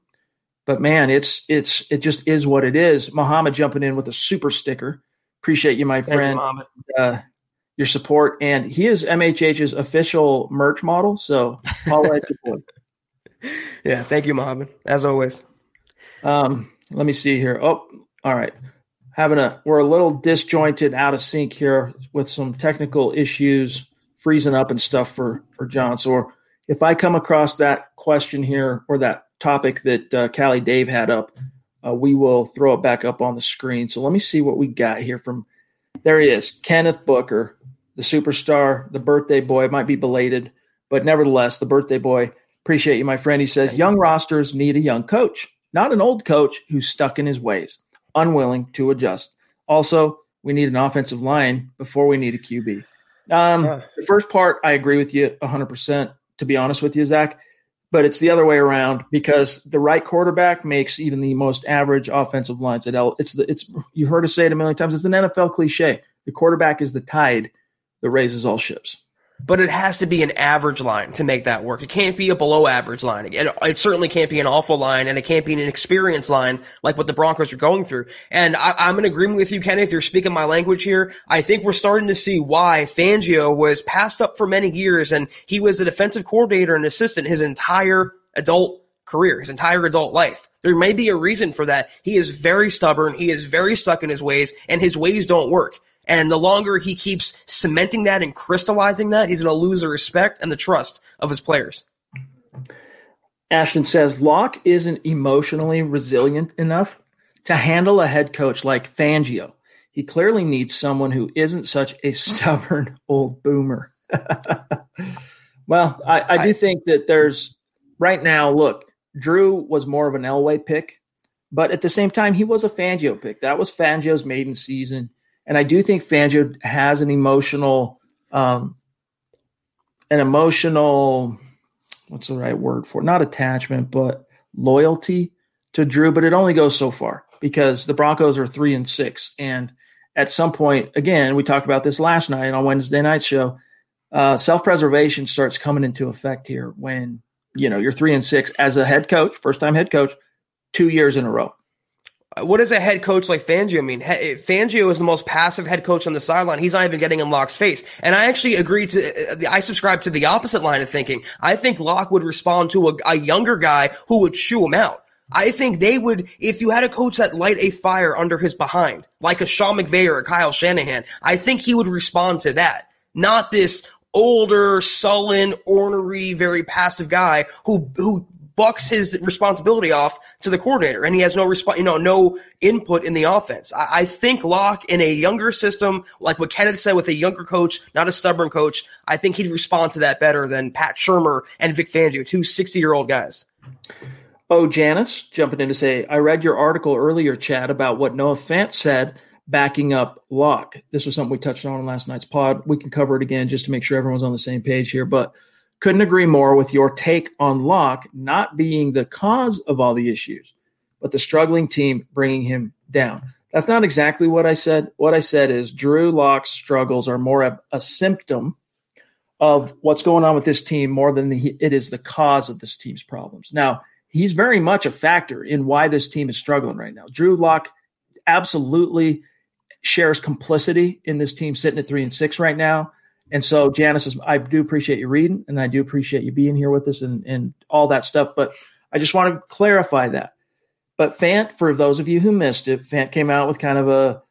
S4: But man, it's it's it just is what it is. Muhammad jumping in with a super sticker. Appreciate you, my friend. You, uh, your support, and he is MHH's official merch model. So I'll let you boy. [laughs]
S5: Yeah, thank you, Muhammad, as always.
S4: Um, let me see here. Oh, all right. Having a we're a little disjointed, out of sync here with some technical issues freezing up and stuff for for John. So if I come across that question here or that topic that uh, Cali Dave had up, uh, we will throw it back up on the screen. So let me see what we got here from. There he is, Kenneth Booker, the superstar, the birthday boy. It might be belated, but nevertheless, the birthday boy. Appreciate you, my friend. He says young rosters need a young coach, not an old coach who's stuck in his ways, unwilling to adjust. Also, we need an offensive line before we need a QB. Um, yeah. The first part, I agree with you 100%, to be honest with you, Zach. But it's the other way around because the right quarterback makes even the most average offensive lines. It's the it's you've heard us say it a million times. It's an NFL cliche. The quarterback is the tide that raises all ships.
S5: But it has to be an average line to make that work. It can't be a below average line. It, it certainly can't be an awful line, and it can't be an experienced line like what the Broncos are going through. And I, am in agreement with you, Kenneth. You're speaking my language here, I think we're starting to see why Fangio was passed up for many years, and he was a defensive coordinator and assistant his entire adult career, his entire adult life. There may be a reason for that. He is very stubborn. He is very stuck in his ways, and his ways don't work. And the longer he keeps cementing that and crystallizing that, he's going to lose the respect and the trust of his players.
S4: Ashton says Lock isn't emotionally resilient enough to handle a head coach like Fangio. He clearly needs someone who isn't such a [laughs] stubborn old boomer. [laughs] well, I, I do think that there's right now, look, Drew was more of an Elway pick, but at the same time, he was a Fangio pick. That was Fangio's maiden season. And I do think Fangio has an emotional, um, an emotional, what's the right word for it? Not attachment, but loyalty to Drew. But it only goes so far because the Broncos are three and six. And at some point, again, we talked about this last night on Wednesday night show. Uh, Self preservation starts coming into effect here when you know you're three and six as a head coach, first time head coach, two years in a row.
S5: What does a head coach like Fangio mean? Fangio is the most passive head coach on the sideline. He's not even getting in Lock's face. And I actually agree to, uh, I subscribe to the opposite line of thinking. I think Lock would respond to a, a younger guy who would chew him out. I think they would, if you had a coach that light a fire under his behind, like a Sean McVay or a Kyle Shanahan, I think he would respond to that. Not this older, sullen, ornery, very passive guy who, who bucks his responsibility off to the coordinator, and he has no response, you know, no input in the offense. I, I, think Lock in a younger system, like what Kenneth said, with a younger coach, not a stubborn coach, I think he'd respond to that better than Pat Shurmur and Vic Fangio, two 60 year old guys.
S4: Oh, Janice, jumping in to say, I read your article earlier, Chad, about what Noah Fant said backing up Lock. This was something we touched on in last night's pod. We can cover it again just to make sure everyone's on the same page here. But couldn't agree more with your take on Lock not being the cause of all the issues, but the struggling team bringing him down. That's not exactly what I said. What I said is Drew Lock's struggles are more of a symptom of what's going on with this team more than the, it is the cause of this team's problems. Now, he's very much a factor in why this team is struggling right now. Drew Lock absolutely shares complicity in this team sitting at three and six right now. And so, Janice, I do appreciate you reading, and I do appreciate you being here with us and, and all that stuff. But I just want to clarify that. But Fant, for those of you who missed it, Fant came out with kind of a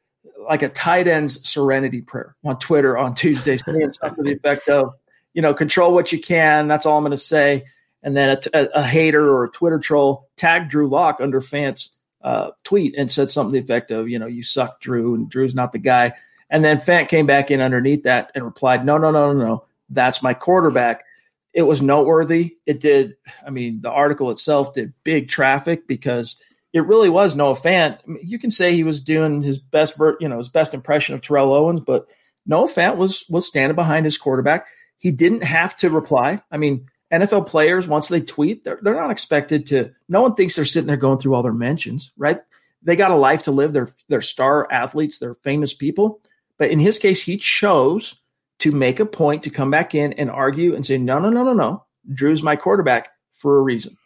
S4: like a tight end's serenity prayer on Twitter on Tuesday, [laughs] saying something to the effect of, you know, control what you can. That's all I'm going to say. And then a, a, a, hater or a Twitter troll tagged Drew Lock under Fant's uh, tweet and said something to the effect of, you know, you suck, Drew, and Drew's not the guy. And then Fant came back in underneath that and replied, no, no, no, no, no. That's my quarterback. It was noteworthy. It did, I mean, the article itself did big traffic because it really was Noah Fant. I mean, you can say he was doing his best, ver- you know, his best impression of Terrell Owens, but Noah Fant was was standing behind his quarterback. He didn't have to reply. I mean, NFL players, once they tweet, they're, they're not expected to. No one thinks they're sitting there going through all their mentions, right? They got a life to live. They're, they're star athletes, they're famous people. But in his case, he chose to make a point to come back in and argue and say, no, no, no, no, no. Drew's my quarterback for a reason.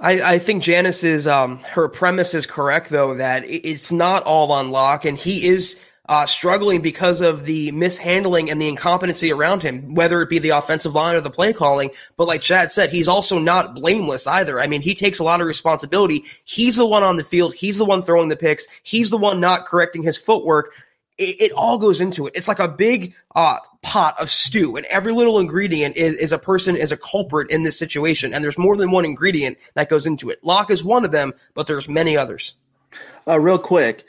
S5: I, I think Janice's um, her premise is correct though that it's not all on Lock, and he is uh, struggling because of the mishandling and the incompetency around him, whether it be the offensive line or the play calling. But like Chad said, he's also not blameless either. I mean, he takes a lot of responsibility. He's the one on the field. He's the one throwing the picks. He's the one not correcting his footwork it, it, all goes into it. It's like a big uh, pot of stew, and every little ingredient is, is, a person is a culprit in this situation. And there's more than one ingredient that goes into it. Lock is one of them, but there's many others.
S4: Uh, real quick,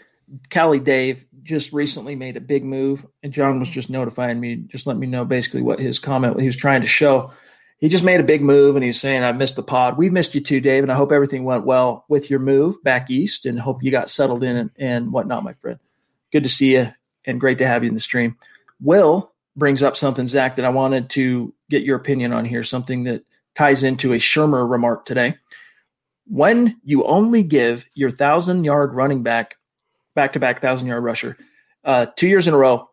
S4: Cali Dave just recently made a big move, and John was just notifying me, just let me know basically what his comment he was trying to show. He just made a big move, and he was saying, "I missed the pod. We've missed you too, Dave, and I hope everything went well with your move back east, and hope you got settled in and, and whatnot, my friend." Good to see you and great to have you in the stream. Will brings up something, Zach, that I wanted to get your opinion on here, something that ties into a Shurmur remark today. When you only give your thousand yard running back, back to back thousand yard rusher, uh, two years in a row,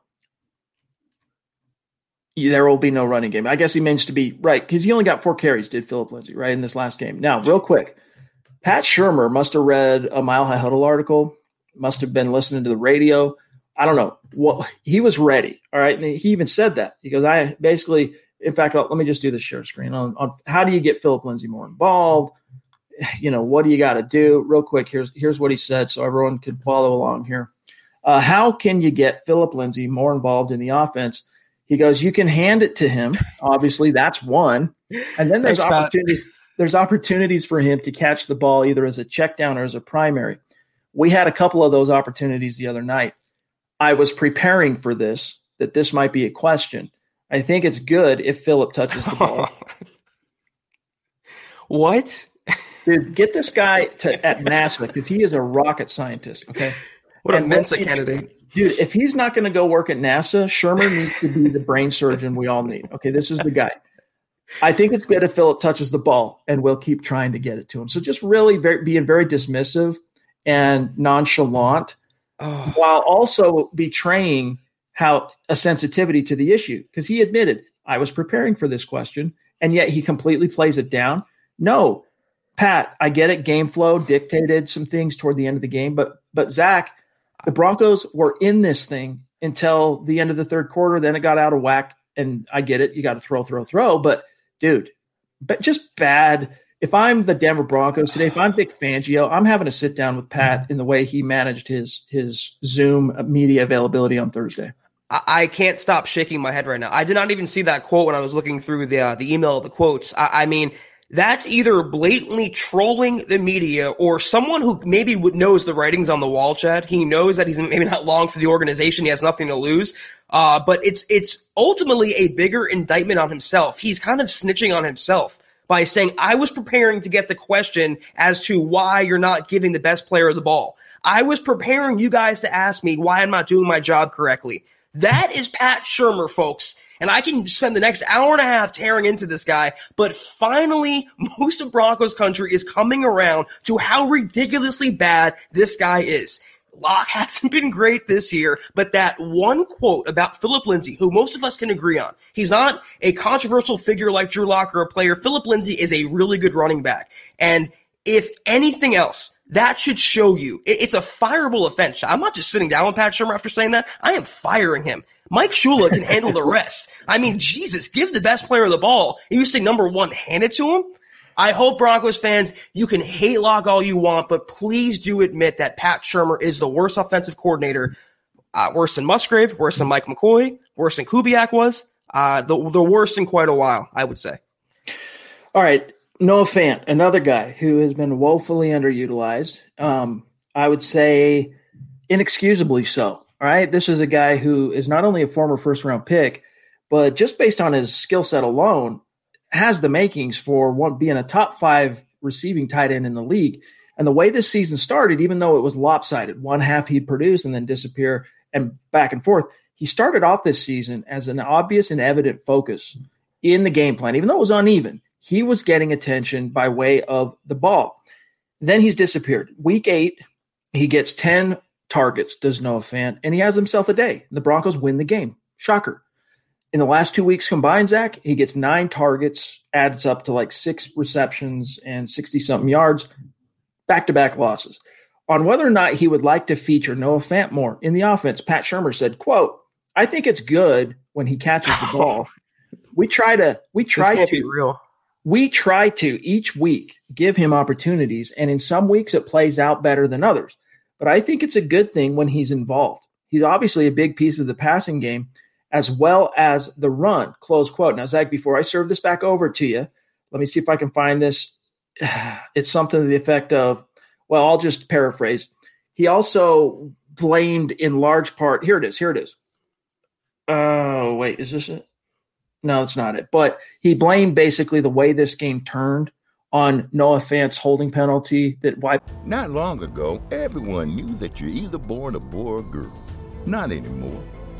S4: there will be no running game. I guess he means to be right because he only got four carries, did Philip Lindsay, right, in this last game. Now, real quick, Pat Shurmur must have read a Mile High Huddle article, must have been listening to the radio. I don't know. Well, he was ready. All right. And he even said that. He goes, I basically, in fact, let me just do the share screen on, on how do you get Philip Lindsay more involved? [sighs] You know, what do you got to do? Real quick, here's here's what he said so everyone can follow along here. Uh, how can you get Philip Lindsay more involved in the offense? He goes, you can hand it to him. Obviously, that's one. And then there's Thanks, opportunity. There's opportunities for him to catch the ball either as a check down or as a primary. We had a couple of those opportunities the other night. I was preparing for this, that this might be a question. I think it's good if Philip touches the ball. [laughs]
S5: what?
S4: Dude, get this guy to at NASA because he is a rocket scientist. Okay.
S5: What and a Mensa candidate.
S4: Dude, if he's not going to go work at NASA, Shurmur needs to be the brain surgeon we all need. Okay, this is the guy. I think it's good if Philip touches the ball, and we'll keep trying to get it to him. So just really very, being very dismissive and nonchalant, oh. while also betraying how a sensitivity to the issue. Because he admitted, I was preparing for this question, and yet he completely plays it down. No, Pat, I get it. Game flow dictated some things toward the end of the game, but but Zach, the Broncos were in this thing until the end of the third quarter. Then it got out of whack. And I get it. You got to throw, throw, throw. But dude, but just bad. If I'm the Denver Broncos today, if I'm Vic Fangio, I'm having a sit down with Pat in the way he managed his his Zoom media availability on Thursday.
S5: I can't stop shaking my head right now. I did not even see that quote when I was looking through the uh, the email of the quotes. I, I mean, that's either blatantly trolling the media or someone who maybe knows the writings on the wall, Chad. He knows that he's maybe not long for the organization. He has nothing to lose. Uh, but it's, it's ultimately a bigger indictment on himself. He's kind of snitching on himself by saying, I was preparing to get the question as to why you're not giving the best player the ball. I was preparing you guys to ask me why I'm not doing my job correctly. That is Pat Shurmur, folks and I can spend the next hour and a half tearing into this guy, but finally, most of Broncos country is coming around to how ridiculously bad this guy is. Lock hasn't been great this year, but that one quote about Philip Lindsay, who most of us can agree on, he's not a controversial figure like Drew Lock or a player. Philip Lindsay is a really good running back. And if anything else, that should show you it's a fireable offense. I'm not just sitting down with Pat Shurmur after saying that. I am firing him. Mike Shula can handle the rest. I mean, Jesus, give the best player the ball. And You say number one, hand it to him. I hope Broncos fans, you can hate Lock all you want, but please do admit that Pat Shurmur is the worst offensive coordinator, uh, worse than Musgrave, worse than Mike McCoy, worse than Kubiak was, uh, the, the worst in quite a while, I would say.
S4: All right. Noah Fant, another guy who has been woefully underutilized. Um, I would say inexcusably so. All right. This is a guy who is not only a former first round pick, but just based on his skill set alone, has the makings for one being a top five receiving tight end in the league. And the way this season started, even though it was lopsided, one half he'd produce and then disappear and back and forth, he started off this season as an obvious and evident focus in the game plan, even though it was uneven. He was getting attention by way of the ball. Then he's disappeared. Week eight, he gets 10 targets, does Noah Fant, and he has himself a day. The Broncos win the game. Shocker. In the last two weeks combined, Zach, he gets nine targets, adds up to like six receptions and 60 something yards, back to back losses. On whether or not he would like to feature Noah Fant more in the offense, Pat Shurmur said, quote, I think it's good when he catches the ball. We try to we try to
S5: real.
S4: We try to each week give him opportunities, and in some weeks it plays out better than others but I think it's a good thing when he's involved. He's obviously a big piece of the passing game as well as the run. Close quote. Now, Zach, before I serve this back over to you, let me see if I can find this. [sighs] It's something to the effect of, well, I'll just paraphrase. He also blamed in large part, here it is, here it is. Oh, wait, is this it? No, it's not it. But he blamed basically the way this game turned on Noah Fant's holding penalty that wiped.
S8: Not long ago, everyone knew that you're either born a boy or girl. Not anymore.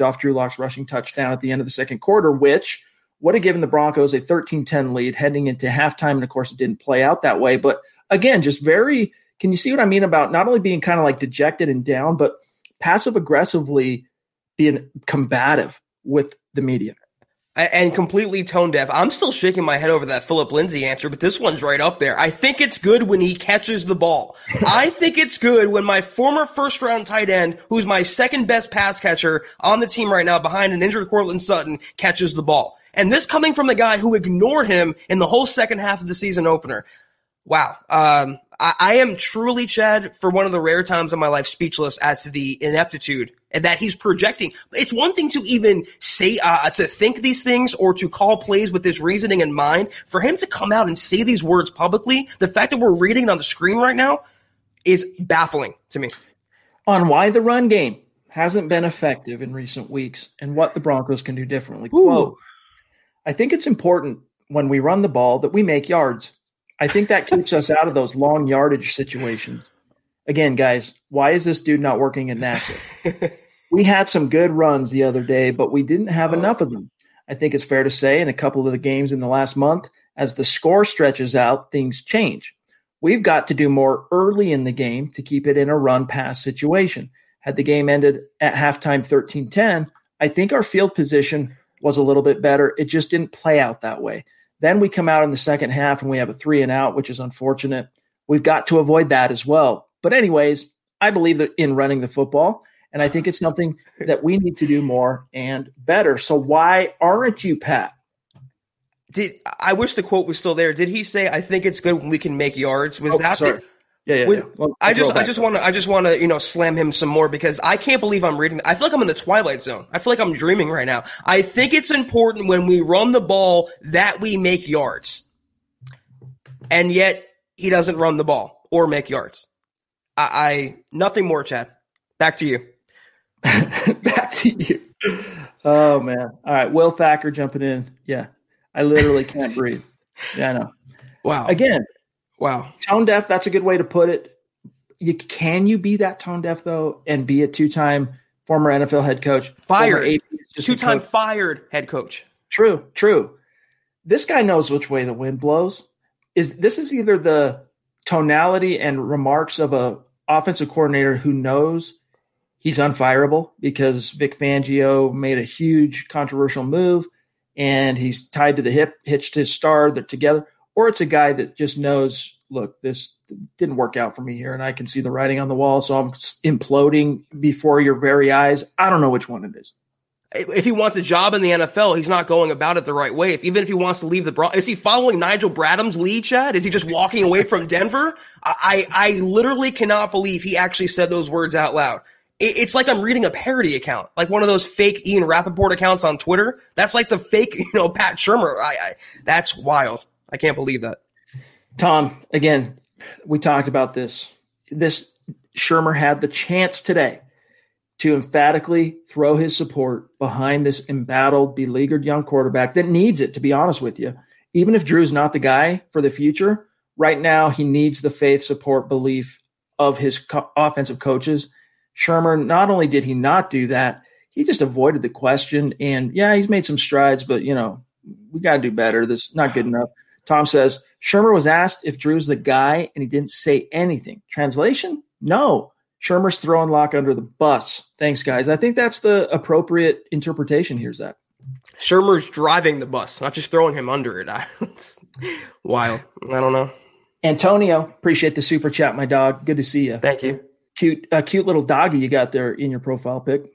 S4: Off Drew Lock's rushing touchdown at the end of the second quarter, which would have given the Broncos a 13 10 lead heading into halftime. And of course, it didn't play out that way. But again, just very, can you see what I mean about not only being kind of like dejected and down, but passive aggressively being combative with the media?
S5: And completely tone deaf. I'm still shaking my head over that Philip Lindsay answer, but this one's right up there. I think it's good when he catches the ball. [laughs] I think it's good when my former first round tight end, who's my second best pass catcher on the team right now behind an injured Courtland Sutton, catches the ball. And this coming from the guy who ignored him in the whole second half of the season opener. Wow. Um, I, I, am truly, Chad, for one of the rare times in my life, speechless as to the ineptitude and that he's projecting. It's one thing to even say, uh, to think these things or to call plays with this reasoning in mind. For him to come out and say these words publicly, the fact that we're reading it on the screen right now is baffling to me.
S4: On why the run game hasn't been effective in recent weeks and what the Broncos can do differently. Quote, I think it's important when we run the ball that we make yards. I think that keeps us out of those long yardage situations. Again, guys, why is this dude not working at NASA? [laughs] we had some good runs the other day, but we didn't have oh. enough of them. I think it's fair to say in a couple of the games in the last month, as the score stretches out, things change. We've got to do more early in the game to keep it in a run pass situation. Had the game ended at halftime 13 10, I think our field position was a little bit better. It just didn't play out that way. Then we come out in the second half and we have a three and out, which is unfortunate. We've got to avoid that as well. But, anyways, I believe that in running the football, and I think it's something that we need to do more and better. So, why aren't you, Pat?
S5: Did I wish the quote was still there? Did he say, "I think it's good when we can make yards"? Was
S4: oh,
S5: that
S4: sorry. Yeah, yeah, yeah.
S5: Well, I just, I just want to, I just want to, you know, slam him some more because I can't believe I'm reading. I feel like I'm in the twilight zone. I feel like I'm dreaming right now. I think it's important when we run the ball that we make yards, and yet he doesn't run the ball or make yards. I, I nothing more, Chad. Back to you. [laughs]
S4: Back to you. Oh man! All right, Will Thacker jumping in. Yeah, I literally can't breathe. Yeah, I know.
S5: Wow.
S4: Again,
S5: Wow.
S4: Tone deaf, that's a good way to put it. You can you be that tone deaf though and be a two-time former NFL head coach,
S5: fired, two-time fired head coach.
S4: True, true. This guy knows which way the wind blows. Is this is either the tonality and remarks of a offensive coordinator who knows he's unfireable because Vic Fangio made a huge controversial move and he's tied to the hip, hitched his star, they're together or it's a guy that just knows, look, this didn't work out for me here, and I can see the writing on the wall, so I'm imploding before your very eyes. I don't know which one it is.
S5: If he wants a job in the NFL, he's not going about it the right way. If even if he wants to leave the Broncos, is he following Nigel Bradham's lead, Chad? Is he just walking away from Denver? I, I literally cannot believe he actually said those words out loud. it's like I'm reading a parody account, like one of those fake Ian Rapoport accounts on Twitter. That's like the fake, [laughs] you know, Pat Shurmur. I, I that's wild. I can't believe that.
S4: Tom, again, we talked about this. This Shurmur had the chance today to emphatically throw his support behind this embattled, beleaguered young quarterback that needs it, to be honest with you. Even if Drew's not the guy for the future, right now he needs the faith, support, belief of his co- offensive coaches. Shurmur, not only did he not do that, he just avoided the question. And yeah, he's made some strides, but you know, we got to do better. This is not good enough. Tom says Shurmur was asked if Drew's the guy, and he didn't say anything. Translation? No. Shurmur's throwing Lock under the bus. Thanks, guys. I think that's the appropriate interpretation here, Zach.
S5: Shurmur's driving the bus, not just throwing him under it. [laughs] Wild. I don't know.
S4: Antonio, appreciate the super chat, my dog. Good to see you.
S5: Thank you.
S4: Cute, a cute little doggy you got there in your profile pic.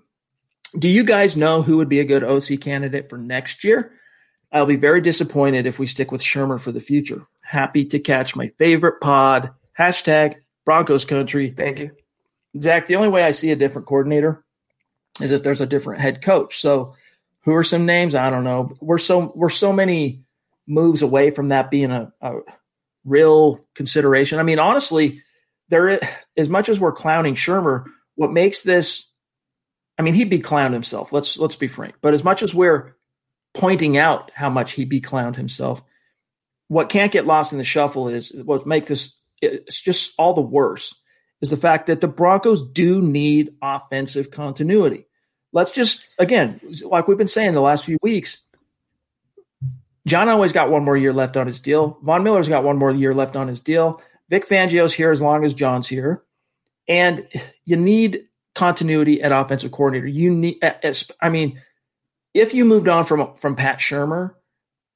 S4: Do you guys know who would be a good OC candidate for next year? I'll be very disappointed if we stick with Shurmur for the future. Happy to catch my favorite pod. Hashtag Broncos country.
S5: Thank you.
S4: Zach, the only way I see a different coordinator is if there's a different head coach. So who are some names? I don't know. We're so we're so many moves away from that being a, a real consideration. I mean, honestly, there is, as much as we're clowning Shurmur, what makes this I mean, he'd be clowned himself. Let's let's be frank. But as much as we're pointing out how much he be clowned himself, what can't get lost in the shuffle is what make this it's just all the worse is the fact that the Broncos do need offensive continuity. Let's just again, like we've been saying the last few weeks, John Elway's got one more year left on his deal. Von Miller's got one more year left on his deal. Vic Fangio's here as long as John's here. And you need continuity at offensive coordinator. You need, I mean, if you moved on from from Pat Shurmur,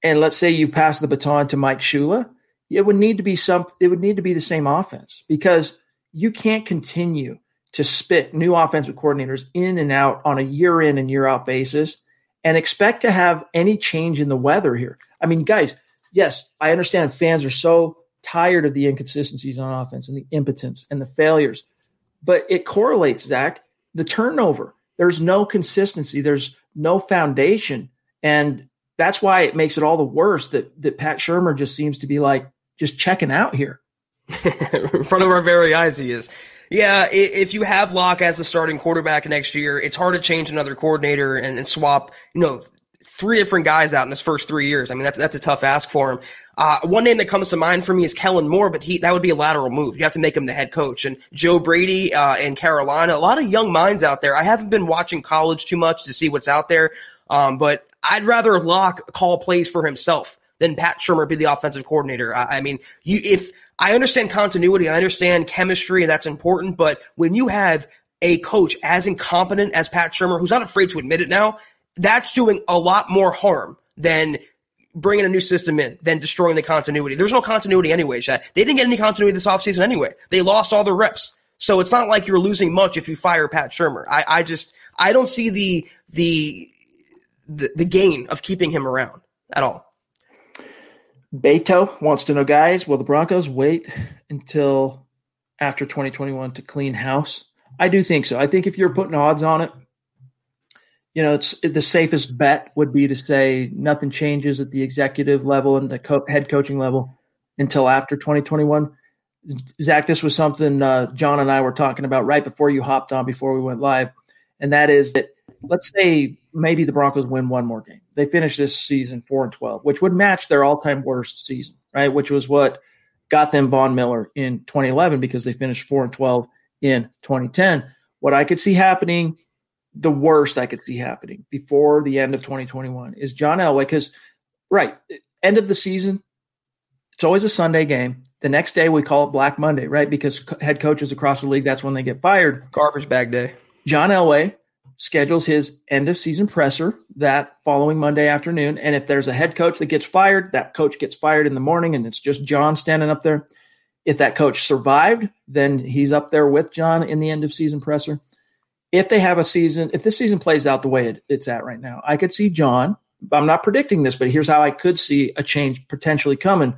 S4: and let's say you pass the baton to Mike Shula, it would need to be some. It would need to be the same offense because you can't continue to spit new offensive coordinators in and out on a year in and year out basis and expect to have any change in the weather here. I mean, guys, yes, I understand fans are so tired of the inconsistencies on offense and the impotence and the failures, but it correlates, Zach, the turnover. There's no consistency, there's no foundation. And that's why it makes it all the worse that, that Pat Shurmur just seems to be like just checking out here. [laughs]
S5: in front of our very eyes, he is. Yeah, if you have Lock as the starting quarterback next year, it's hard to change another coordinator and, and, swap, you know, three different guys out in his first three years. I mean, that's that's a tough ask for him. Uh, one name that comes to mind for me is Kellen Moore, but he that would be a lateral move. You have to make him the head coach. And Joe Brady uh, in Carolina, a lot of young minds out there. I haven't been watching college too much to see what's out there, um, but I'd rather Lock call plays for himself than Pat Shurmur be the offensive coordinator. I, I mean, you if I understand continuity. I understand chemistry and that's important. But when you have a coach as incompetent as Pat Shurmur, who's not afraid to admit it now, that's doing a lot more harm than bringing a new system in than destroying the continuity. There's no continuity anyway, Chad. They didn't get any continuity this offseason anyway. They lost all their reps. So it's not like you're losing much if you fire Pat Shurmur. I, I just, I don't see the, the, the, the gain of keeping him around at all.
S4: Beto wants to know, guys, will the Broncos wait until after 2021 to clean house? I do think so. I think if you're putting odds on it, you know, it's the safest bet would be to say nothing changes at the executive level and the co- head coaching level until after 2021. Zach, this was something uh, John and I were talking about right before you hopped on, before we went live, and that is that let's say maybe the Broncos win one more game. They finish this season four and twelve, which would match their all-time worst season, right? Which was what got them Von Miller in 2011 because they finished four and twelve in 2010. What I could see happening, the worst I could see happening before the end of 2021 is John Elway because right end of the season, it's always a Sunday game. The next day we call it Black Monday, right? Because head coaches across the league, that's when they get fired.
S5: Garbage bag day.
S4: John Elway schedules his end of season presser that following Monday afternoon. And if there's a head coach that gets fired, that coach gets fired in the morning and it's just John standing up there. If that coach survived, then he's up there with John in the end of season presser. If they have a season, if this season plays out the way it, it's at right now, I could see John. I'm not predicting this, but here's how I could see a change potentially coming.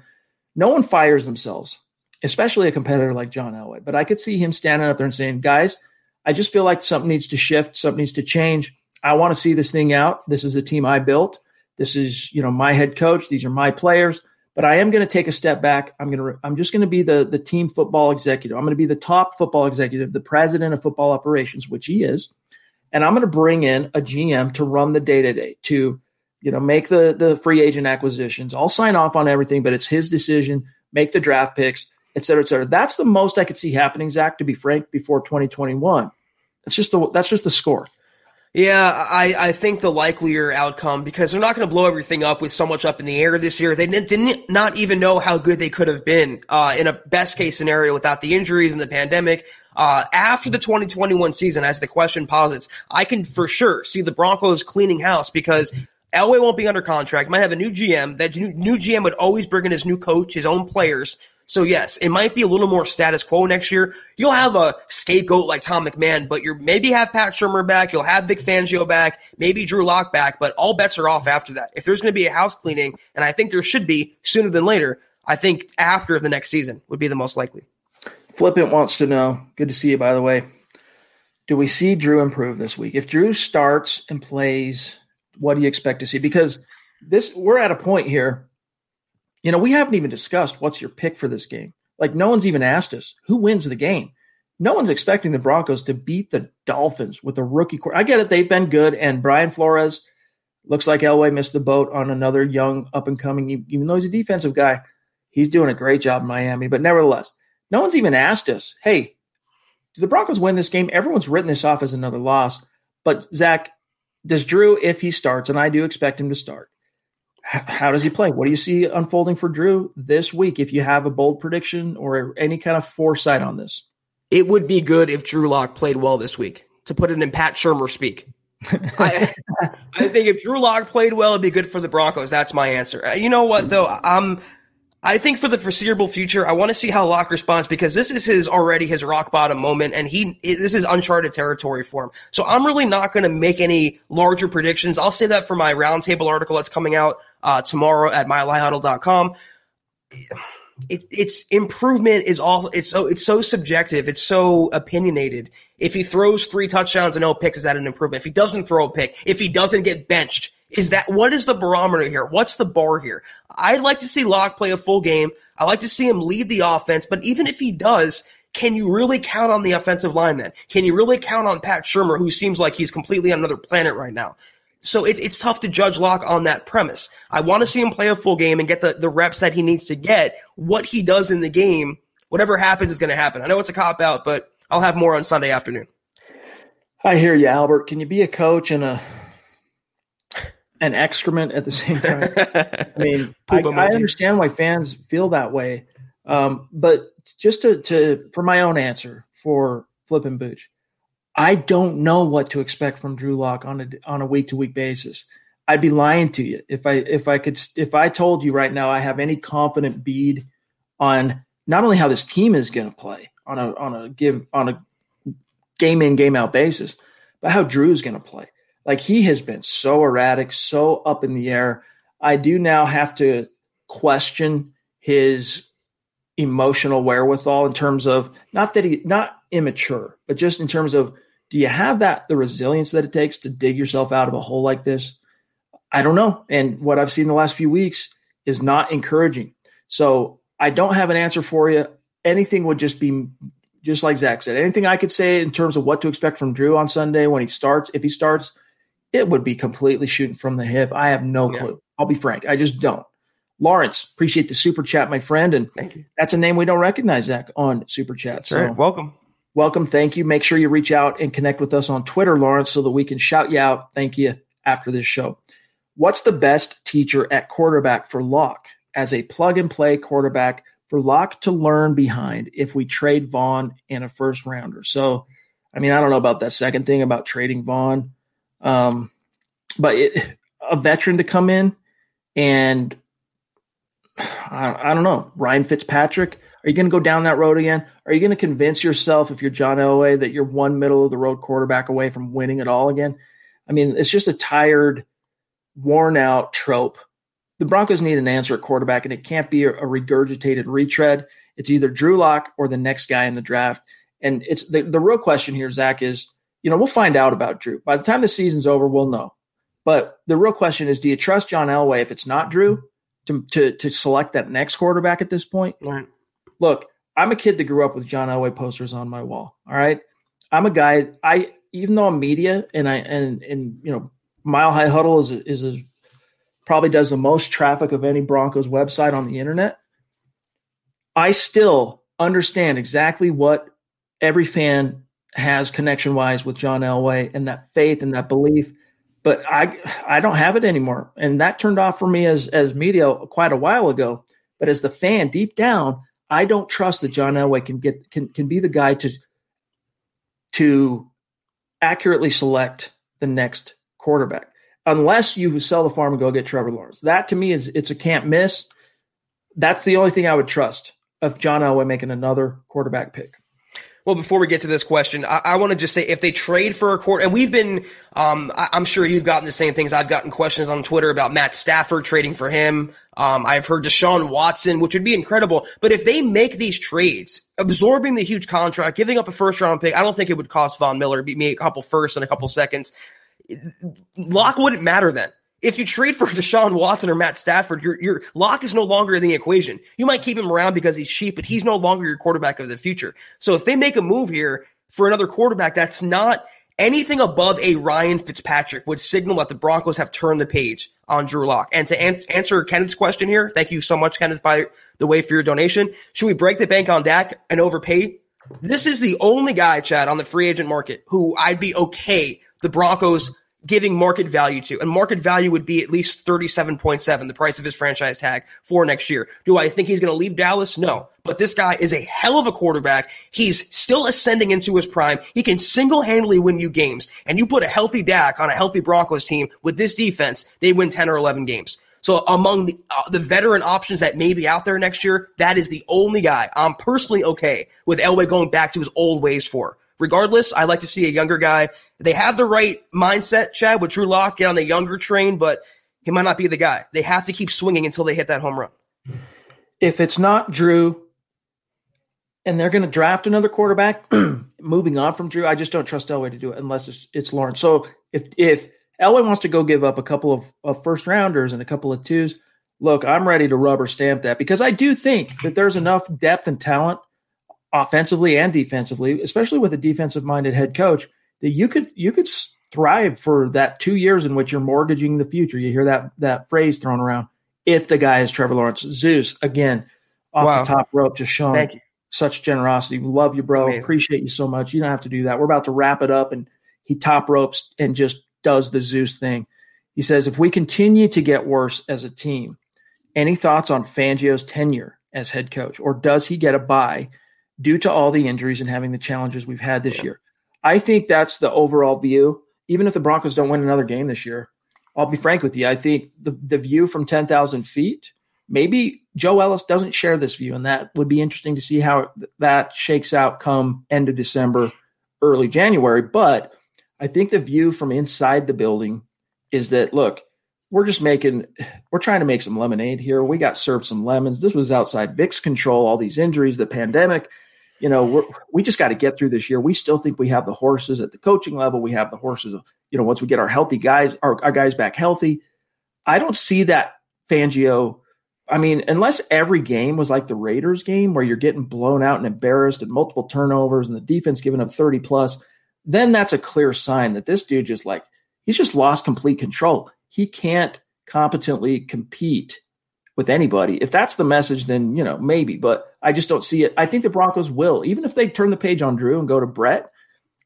S4: No one fires themselves, especially a competitor like John Elway. But I could see him standing up there and saying, guys, I just feel like something needs to shift, something needs to change. I want to see this thing out. This is the team I built. This is, you know, my head coach. These are my players. But I am going to take a step back. I'm going to. I'm just going to be the the team football executive. I'm going to be the top football executive, the president of football operations, which he is, and I'm going to bring in a GM to run the day to day, to you know, make the the free agent acquisitions. I'll sign off on everything, but it's his decision. Make the draft picks, et cetera, et cetera. That's the most I could see happening, Zach. To be frank, before 2021. That's just the that's just the score.
S5: Yeah, I, I think the likelier outcome because they're not going to blow everything up with so much up in the air this year. They didn't, didn't not even know how good they could have been uh, in a best case scenario without the injuries and the pandemic. Uh, after the 2021 season, as the question posits, I can for sure see the Broncos cleaning house because Elway won't be under contract. Might have a new GM. That new, new GM would always bring in his new coach, his own players. So yes, it might be a little more status quo next year. You'll have a scapegoat like Tom McMahon, but you maybe have Pat Shurmur back. You'll have Vic Fangio back, maybe Drew Lock back, but all bets are off after that. If there's going to be a house cleaning, and I think there should be sooner than later, I think after the next season would be the most likely.
S4: Flippant wants to know. Good to see you, by the way. Do we see Drew improve this week? If Drew starts and plays, what do you expect to see? Because this, we're at a point here you know, we haven't even discussed what's your pick for this game. Like, no one's even asked us who wins the game. No one's expecting the Broncos to beat the Dolphins with a rookie. Core. I get it; they've been good, and Brian Flores looks like Elway missed the boat on another young up and coming. Even though he's a defensive guy, he's doing a great job in Miami. But nevertheless, no one's even asked us, "Hey, do the Broncos win this game?" Everyone's written this off as another loss. But Zach, does Drew, if he starts, and I do expect him to start, how does he play? What do you see unfolding for Drew this week? If you have a bold prediction or any kind of foresight on this,
S5: it would be good if Drew Lock played well this week. To put it in Pat Shurmur speak, [laughs] I, I think if Drew Lock played well, it'd be good for the Broncos. That's my answer. Uh, you know what though? I'm. I think for the foreseeable future, I want to see how Lock responds because this is his already his rock bottom moment, and he this is uncharted territory for him. So I'm really not going to make any larger predictions. I'll say that for my roundtable article that's coming out uh, tomorrow at milehighhuddle.com. It, it's improvement is all it's so it's so subjective it's so opinionated. If he throws three touchdowns and no picks is that an improvement? If he doesn't throw a pick if he doesn't get benched is that what is the barometer here? What's the bar here? I'd like to see Lock play a full game. I like to see him lead the offense but even if he does can you really count on the offensive line then can you really count on pat shurmur who seems like he's completely on another planet right now so it, it's tough to judge Lock on that premise. I want to see him play a full game and get the, the reps that he needs to get. What he does in the game, whatever happens is going to happen. I know it's a cop out, but I'll have more on Sunday afternoon.
S4: I hear you, Albert. Can you be a coach and a an excrement at the same time? [laughs] I mean, I, I, understand why fans feel that way, um, but just to, to for my own answer for Flippin' Booch, I don't know what to expect from Drew Lock on a on a week to week basis. I'd be lying to you if I if I could if I told you right now I have any confident bead on not only how this team is going to play on a on a give on a game in game out basis, but how Drew is going to play. Like he has been so erratic, so up in the air. I do now have to question his emotional wherewithal in terms of not that he not immature, but just in terms of do you have that the resilience that it takes to dig yourself out of a hole like this? I don't know. And what I've seen the last few weeks is not encouraging. So I don't have an answer for you. Anything would just be just like Zach said. Anything I could say in terms of what to expect from Drew on Sunday when he starts, if he starts, it would be completely shooting from the hip. I have no yeah. clue. I'll be frank. I just don't. Lawrence, appreciate the super chat, my friend. And
S5: Thank you.
S4: that's a name we don't recognize, Zach, on super chat.
S5: so right. welcome
S4: welcome. Thank you. Make sure you reach out and connect with us on Twitter, Lawrence, so that we can shout you out. Thank you after this show. What's the best teacher at quarterback for Lock as a plug and play quarterback for Lock to learn behind if we trade Von in a first rounder? So, I mean, I don't know about that second thing about trading Von, um, but it, a veteran to come in and I, I don't know, Ryan Fitzpatrick are you going to go down that road again? Are you going to convince yourself, if you're John Elway, that you're one middle of the road quarterback away from winning it all again? I mean, it's just a tired, worn out trope. The Broncos need an answer at quarterback, and it can't be a, regurgitated retread. It's either Drew Lock or the next guy in the draft. And it's the, the real question here, Zach, is you know, we'll find out about Drew. By the time the season's over, we'll know. But the real question is, do you trust John Elway if it's not Drew to to, to select that next quarterback at this point?
S5: Right
S4: look, I'm a kid that grew up with John Elway posters on my wall. All right. I'm a guy, I, even though I'm media and I, and, and, you know, Mile High Huddle is, is probably does the most traffic of any Broncos website on the internet. I still understand exactly what every fan has connection wise with John Elway and that faith and that belief. But I I don't have it anymore. And that turned off for me as as media quite a while ago. But as the fan, deep down, I don't trust that John Elway can get can can be the guy to to accurately select the next quarterback unless you sell the farm and go get Trevor Lawrence. That to me is it's a can't miss. That's the only thing I would trust of John Elway making another quarterback pick.
S5: Well, before we get to this question, I, I want to just say if they trade for a quarter, and we've been, um, I, am sure you've gotten the same things. I've gotten questions on Twitter about Matt Stafford trading for him. Um, I've heard Deshaun Watson, which would be incredible. But if they make these trades, absorbing the huge contract, giving up a first round pick, I don't think it would cost Von Miller. Be a couple firsts and a couple seconds. Lock wouldn't matter then. If you trade for [laughs] Deshaun Watson or Matt Stafford, your your lock is no longer in the equation. You might keep him around because he's cheap, but he's no longer your quarterback of the future. So if they make a move here for another quarterback that's not anything above a Ryan Fitzpatrick would signal that the Broncos have turned the page on Drew Lock. And to an- answer Kenneth's question here, thank you so much, Kenneth, by the way, for your donation. Should we break the bank on Dak and overpay? This is the only guy, Chad, on the free agent market who I'd be okay the Broncos giving market value to. And market value would be at least 37.7, the price of his franchise tag for next year. Do I think he's going to leave Dallas? No. But this guy is a hell of a quarterback. He's still ascending into his prime. He can single-handedly win you games. And you put a healthy Dak on a healthy Broncos team with this defense, they win 10 or 11 games. So among the, uh, the veteran options that may be out there next year, that is the only guy I'm personally okay with Elway going back to his old ways for. Regardless, I like to see a younger guy. They have the right mindset, Chad, with Drew Lock, on the younger train, but he might not be the guy. They have to keep swinging until they hit that home run.
S4: If it's not Drew and they're going to draft another quarterback, [clears throat] moving on from Drew, I just don't trust Elway to do it unless it's, it's Lawrence. So if, if Elway wants to go give up a couple of, of first rounders and a couple of twos, look, I'm ready to rubber stamp that because I do think that there's enough depth and talent offensively and defensively, especially with a defensive minded head coach, that you could you could thrive for that two years in which you're mortgaging the future. You hear that that phrase thrown around. If the guy is Trevor Lawrence, Zeus again off wow. the top rope, just showing such generosity. Love you, bro. Amazing. Appreciate you so much. You don't have to do that. We're about to wrap it up, and he top ropes and just does the Zeus thing. He says, if we continue to get worse as a team, any thoughts on Fangio's tenure as head coach, or does he get a bye? due to all the injuries and having the challenges we've had this year. I think that's the overall view. Even if the Broncos don't win another game this year, I'll be frank with you. I think the, the view from 10,000 feet, maybe Joe Ellis doesn't share this view, and that would be interesting to see how that shakes out come end of December, early January. But I think the view from inside the building is that, look, we're just making, we're trying to make some lemonade here. We got served some lemons. This was outside Vic's control, all these injuries, the pandemic you know, we just got to get through this year. We still think we have the horses at the coaching level. We have the horses, you know, once we get our healthy guys, our, our guys back healthy. I don't see that Fangio. I mean, unless every game was like the Raiders game where you're getting blown out and embarrassed and multiple turnovers and the defense giving up 30 plus, then that's a clear sign that this dude just like, he's just lost complete control. He can't competently compete with anybody. If that's the message, then you know maybe, but I just don't see it. I think the Broncos will, even if they turn the page on Drew and go to Brett.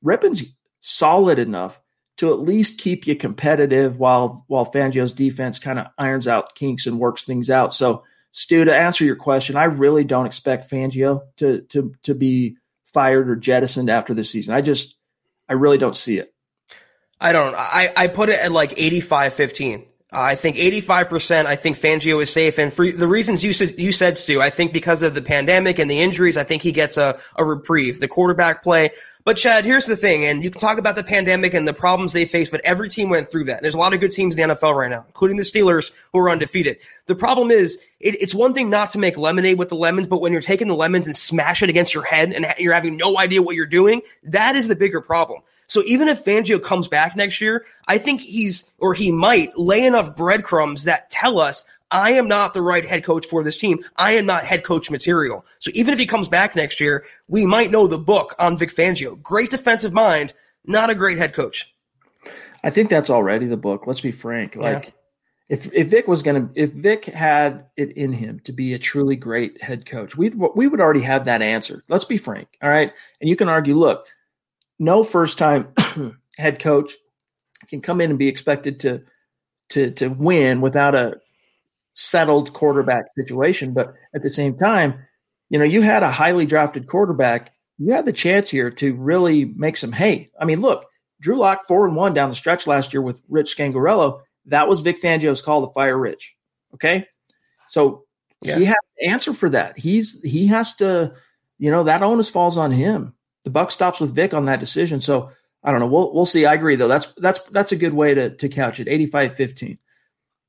S4: Rypien's solid enough to at least keep you competitive while while Fangio's defense kind of irons out kinks and works things out. So, Stu, to answer your question, I really don't expect Fangio to to to be fired or jettisoned after this season. I just I really don't see it.
S5: I don't. I I put it at like 85-15. Uh, I think 85%, I think Fangio is safe. And for the reasons you said, you said, Stu, I think because of the pandemic and the injuries, I think he gets a, a reprieve. The quarterback play. But Chad, here's the thing, and you can talk about the pandemic and the problems they face, but every team went through that. There's a lot of good teams in the NFL right now, including the Steelers, who are undefeated. The problem is, it, it's one thing not to make lemonade with the lemons, but when you're taking the lemons and smash it against your head and you're having no idea what you're doing, that is the bigger problem. So even if Fangio comes back next year, I think he's, or he might lay enough breadcrumbs that tell us I am not the right head coach for this team. I am not head coach material. So even if he comes back next year, we might know the book on Vic Fangio. Great defensive mind, not a great head coach.
S4: I think that's already the book. Let's be frank. Like yeah. if if Vic was going to if Vic had it in him to be a truly great head coach, we we would already have that answer. Let's be frank. All right? And you can argue, look, no first time [clears throat] head coach can come in and be expected to to to win without a settled quarterback situation. But at the same time, you know, you had a highly drafted quarterback. You had the chance here to really make some hay. I mean, look, Drew Lock four and one down the stretch last year with Rich Scangarello. That was Vic Fangio's call to fire Rich. Okay, so yeah. he has to answer for that. He's he has to, you know, that onus falls on him. The buck stops with Vic on that decision. So I don't know. We'll we'll see. I agree though. That's that's that's a good way to to couch it. 85-15.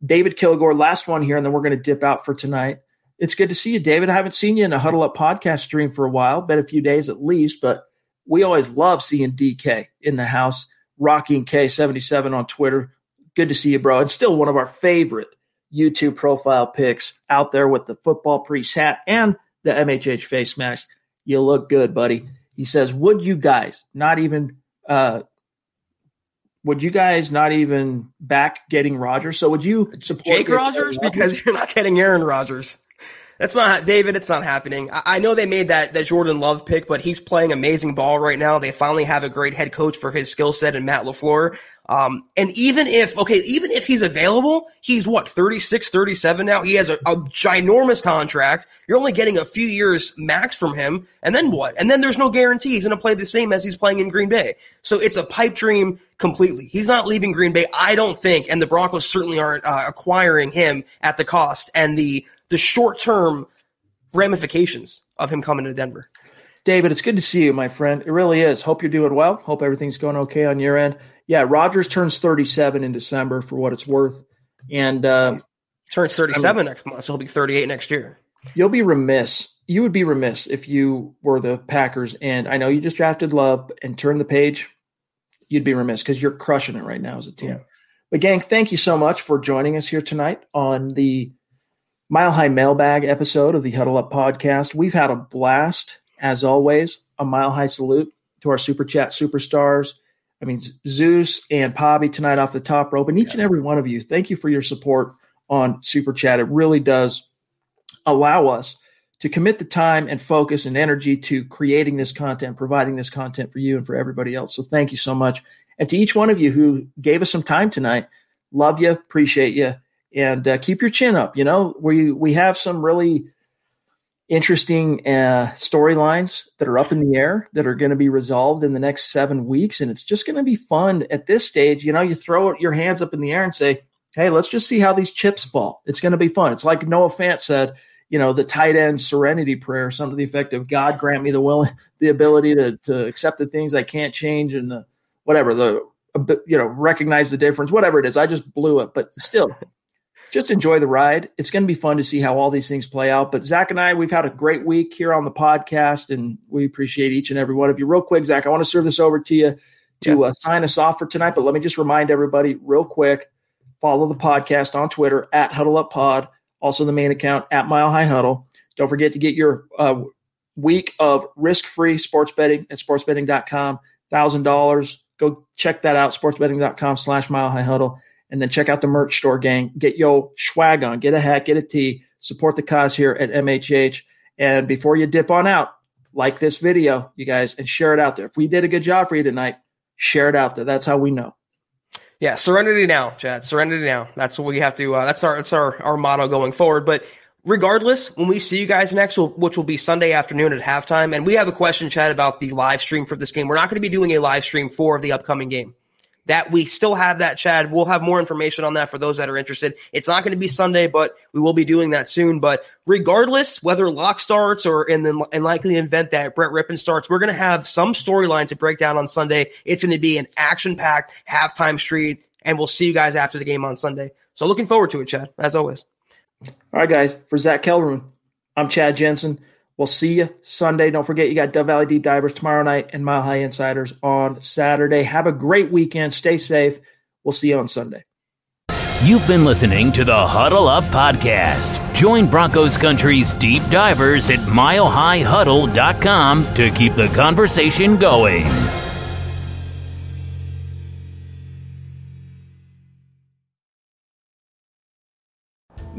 S4: David Kilgore, last one here, and then we're going to dip out for tonight. It's good to see you, David. I haven't seen you in a huddle up podcast stream for a while, been a few days at least, but we always love seeing DK in the house, rocking K77 on Twitter. Good to see you, bro. And still one of our favorite YouTube profile pics out there with the football priest hat and the MHH face mask. You look good, buddy. He says, Would you guys not even uh, would you guys not even back getting Rodgers? So would you support
S5: Jake Rodgers [laughs] because you're not getting Aaron Rodgers? That's not David. It's not happening. I, I, know they made that that Jordan Love pick, but he's playing amazing ball right now. They finally have a great head coach for his skill set and Matt LaFleur. Um, and even if, okay, even if he's available, he's what, 36, 37 now? He has a, a, ginormous contract. You're only getting a few years max from him. And then what? And then there's no guarantee he's going to play the same as he's playing in Green Bay. So it's a pipe dream completely. He's not leaving Green Bay, I don't think. And the Broncos certainly aren't uh, acquiring him at the cost and the, the short term ramifications of him coming to Denver.
S4: David, it's good to see you, my friend. It really is. Hope you're doing well. Hope everything's going okay on your end yeah, Rodgers turns 37 in December for what it's worth. And uh,
S5: turns 37 I mean, next month, so he'll be 38 next year.
S4: You'll be remiss. You would be remiss if you were the Packers. And I know you just drafted Love and turned the page. You'd be remiss because you're crushing it right now as a team. Yeah. But, gang, thank you so much for joining us here tonight on the Mile High Mailbag episode of the Huddle Up podcast. We've had a blast, as always. A mile high salute to our super chat superstars I mean, Zeus and Pobby tonight off the top rope, and each yeah. and every one of you, thank you for your support on Super Chat. It really does allow us to commit the time and focus and energy to creating this content, providing this content for you and for everybody else. So thank you so much. And to each one of you who gave us some time tonight, love you, appreciate you, and uh, keep your chin up. You know, we we have some really interesting uh, storylines that are up in the air that are going to be resolved in the next seven weeks. And it's just going to be fun at this stage. You know, you throw your hands up in the air and say, hey, let's just see how these chips fall. It's going to be fun. It's like Noah Fant said, you know, the tight end serenity prayer, something to the effect of God grant me the will, the ability to, to accept the things I can't change and the whatever, the, you know, recognize the difference, whatever it is. I just blew it, but still, just enjoy the ride. It's going to be fun to see how all these things play out. But Zach and I, we've had a great week here on the podcast, and we appreciate each and every one of you. Real quick, Zach, I want to serve this over to you to yeah. uh, sign us off for tonight. But let me just remind everybody, real quick, follow the podcast on Twitter at Huddle Up Pod, also the main account at Mile High Huddle. Don't forget to get your uh, week of risk-free sports betting at sportsbetting.com. Thousand dollars. Go check that out. Sportsbetting.com slash Mile High Huddle and then check out the merch store, gang. Get yo swag on, get a hat, get a tee, support the cause here at MHH. And before you dip on out, like this video, you guys, and share it out there. If we did a good job for you tonight, share it out there. That's how we know.
S5: Yeah, serenity now, Chad. Serenity now. That's what we have to. Uh, that's our. That's our our motto going forward. But regardless, when we see you guys next, which will be Sunday afternoon at halftime, and we have a question, Chad, about the live stream for this game. We're not going to be doing a live stream for the upcoming game that we still have that, Chad. We'll have more information on that for those that are interested. It's not going to be Sunday, but we will be doing that soon. But regardless, whether Lock starts or in the in likely event that Brett Rypien starts, we're going to have some storylines to break down on Sunday. It's going to be an action packed halftime street, and we'll see you guys after the game on Sunday. So looking forward to it, Chad, as always.
S4: All right, guys. For Zach Kelberman, I'm Chad Jensen. We'll see you Sunday. Don't forget, you got Dove Valley Deep Divers tomorrow night and Mile High Insiders on Saturday. Have a great weekend. Stay safe. We'll see you on Sunday.
S3: You've been listening to the Huddle Up Podcast. Join Broncos Country's deep divers at milehighhuddle.com to keep the conversation going.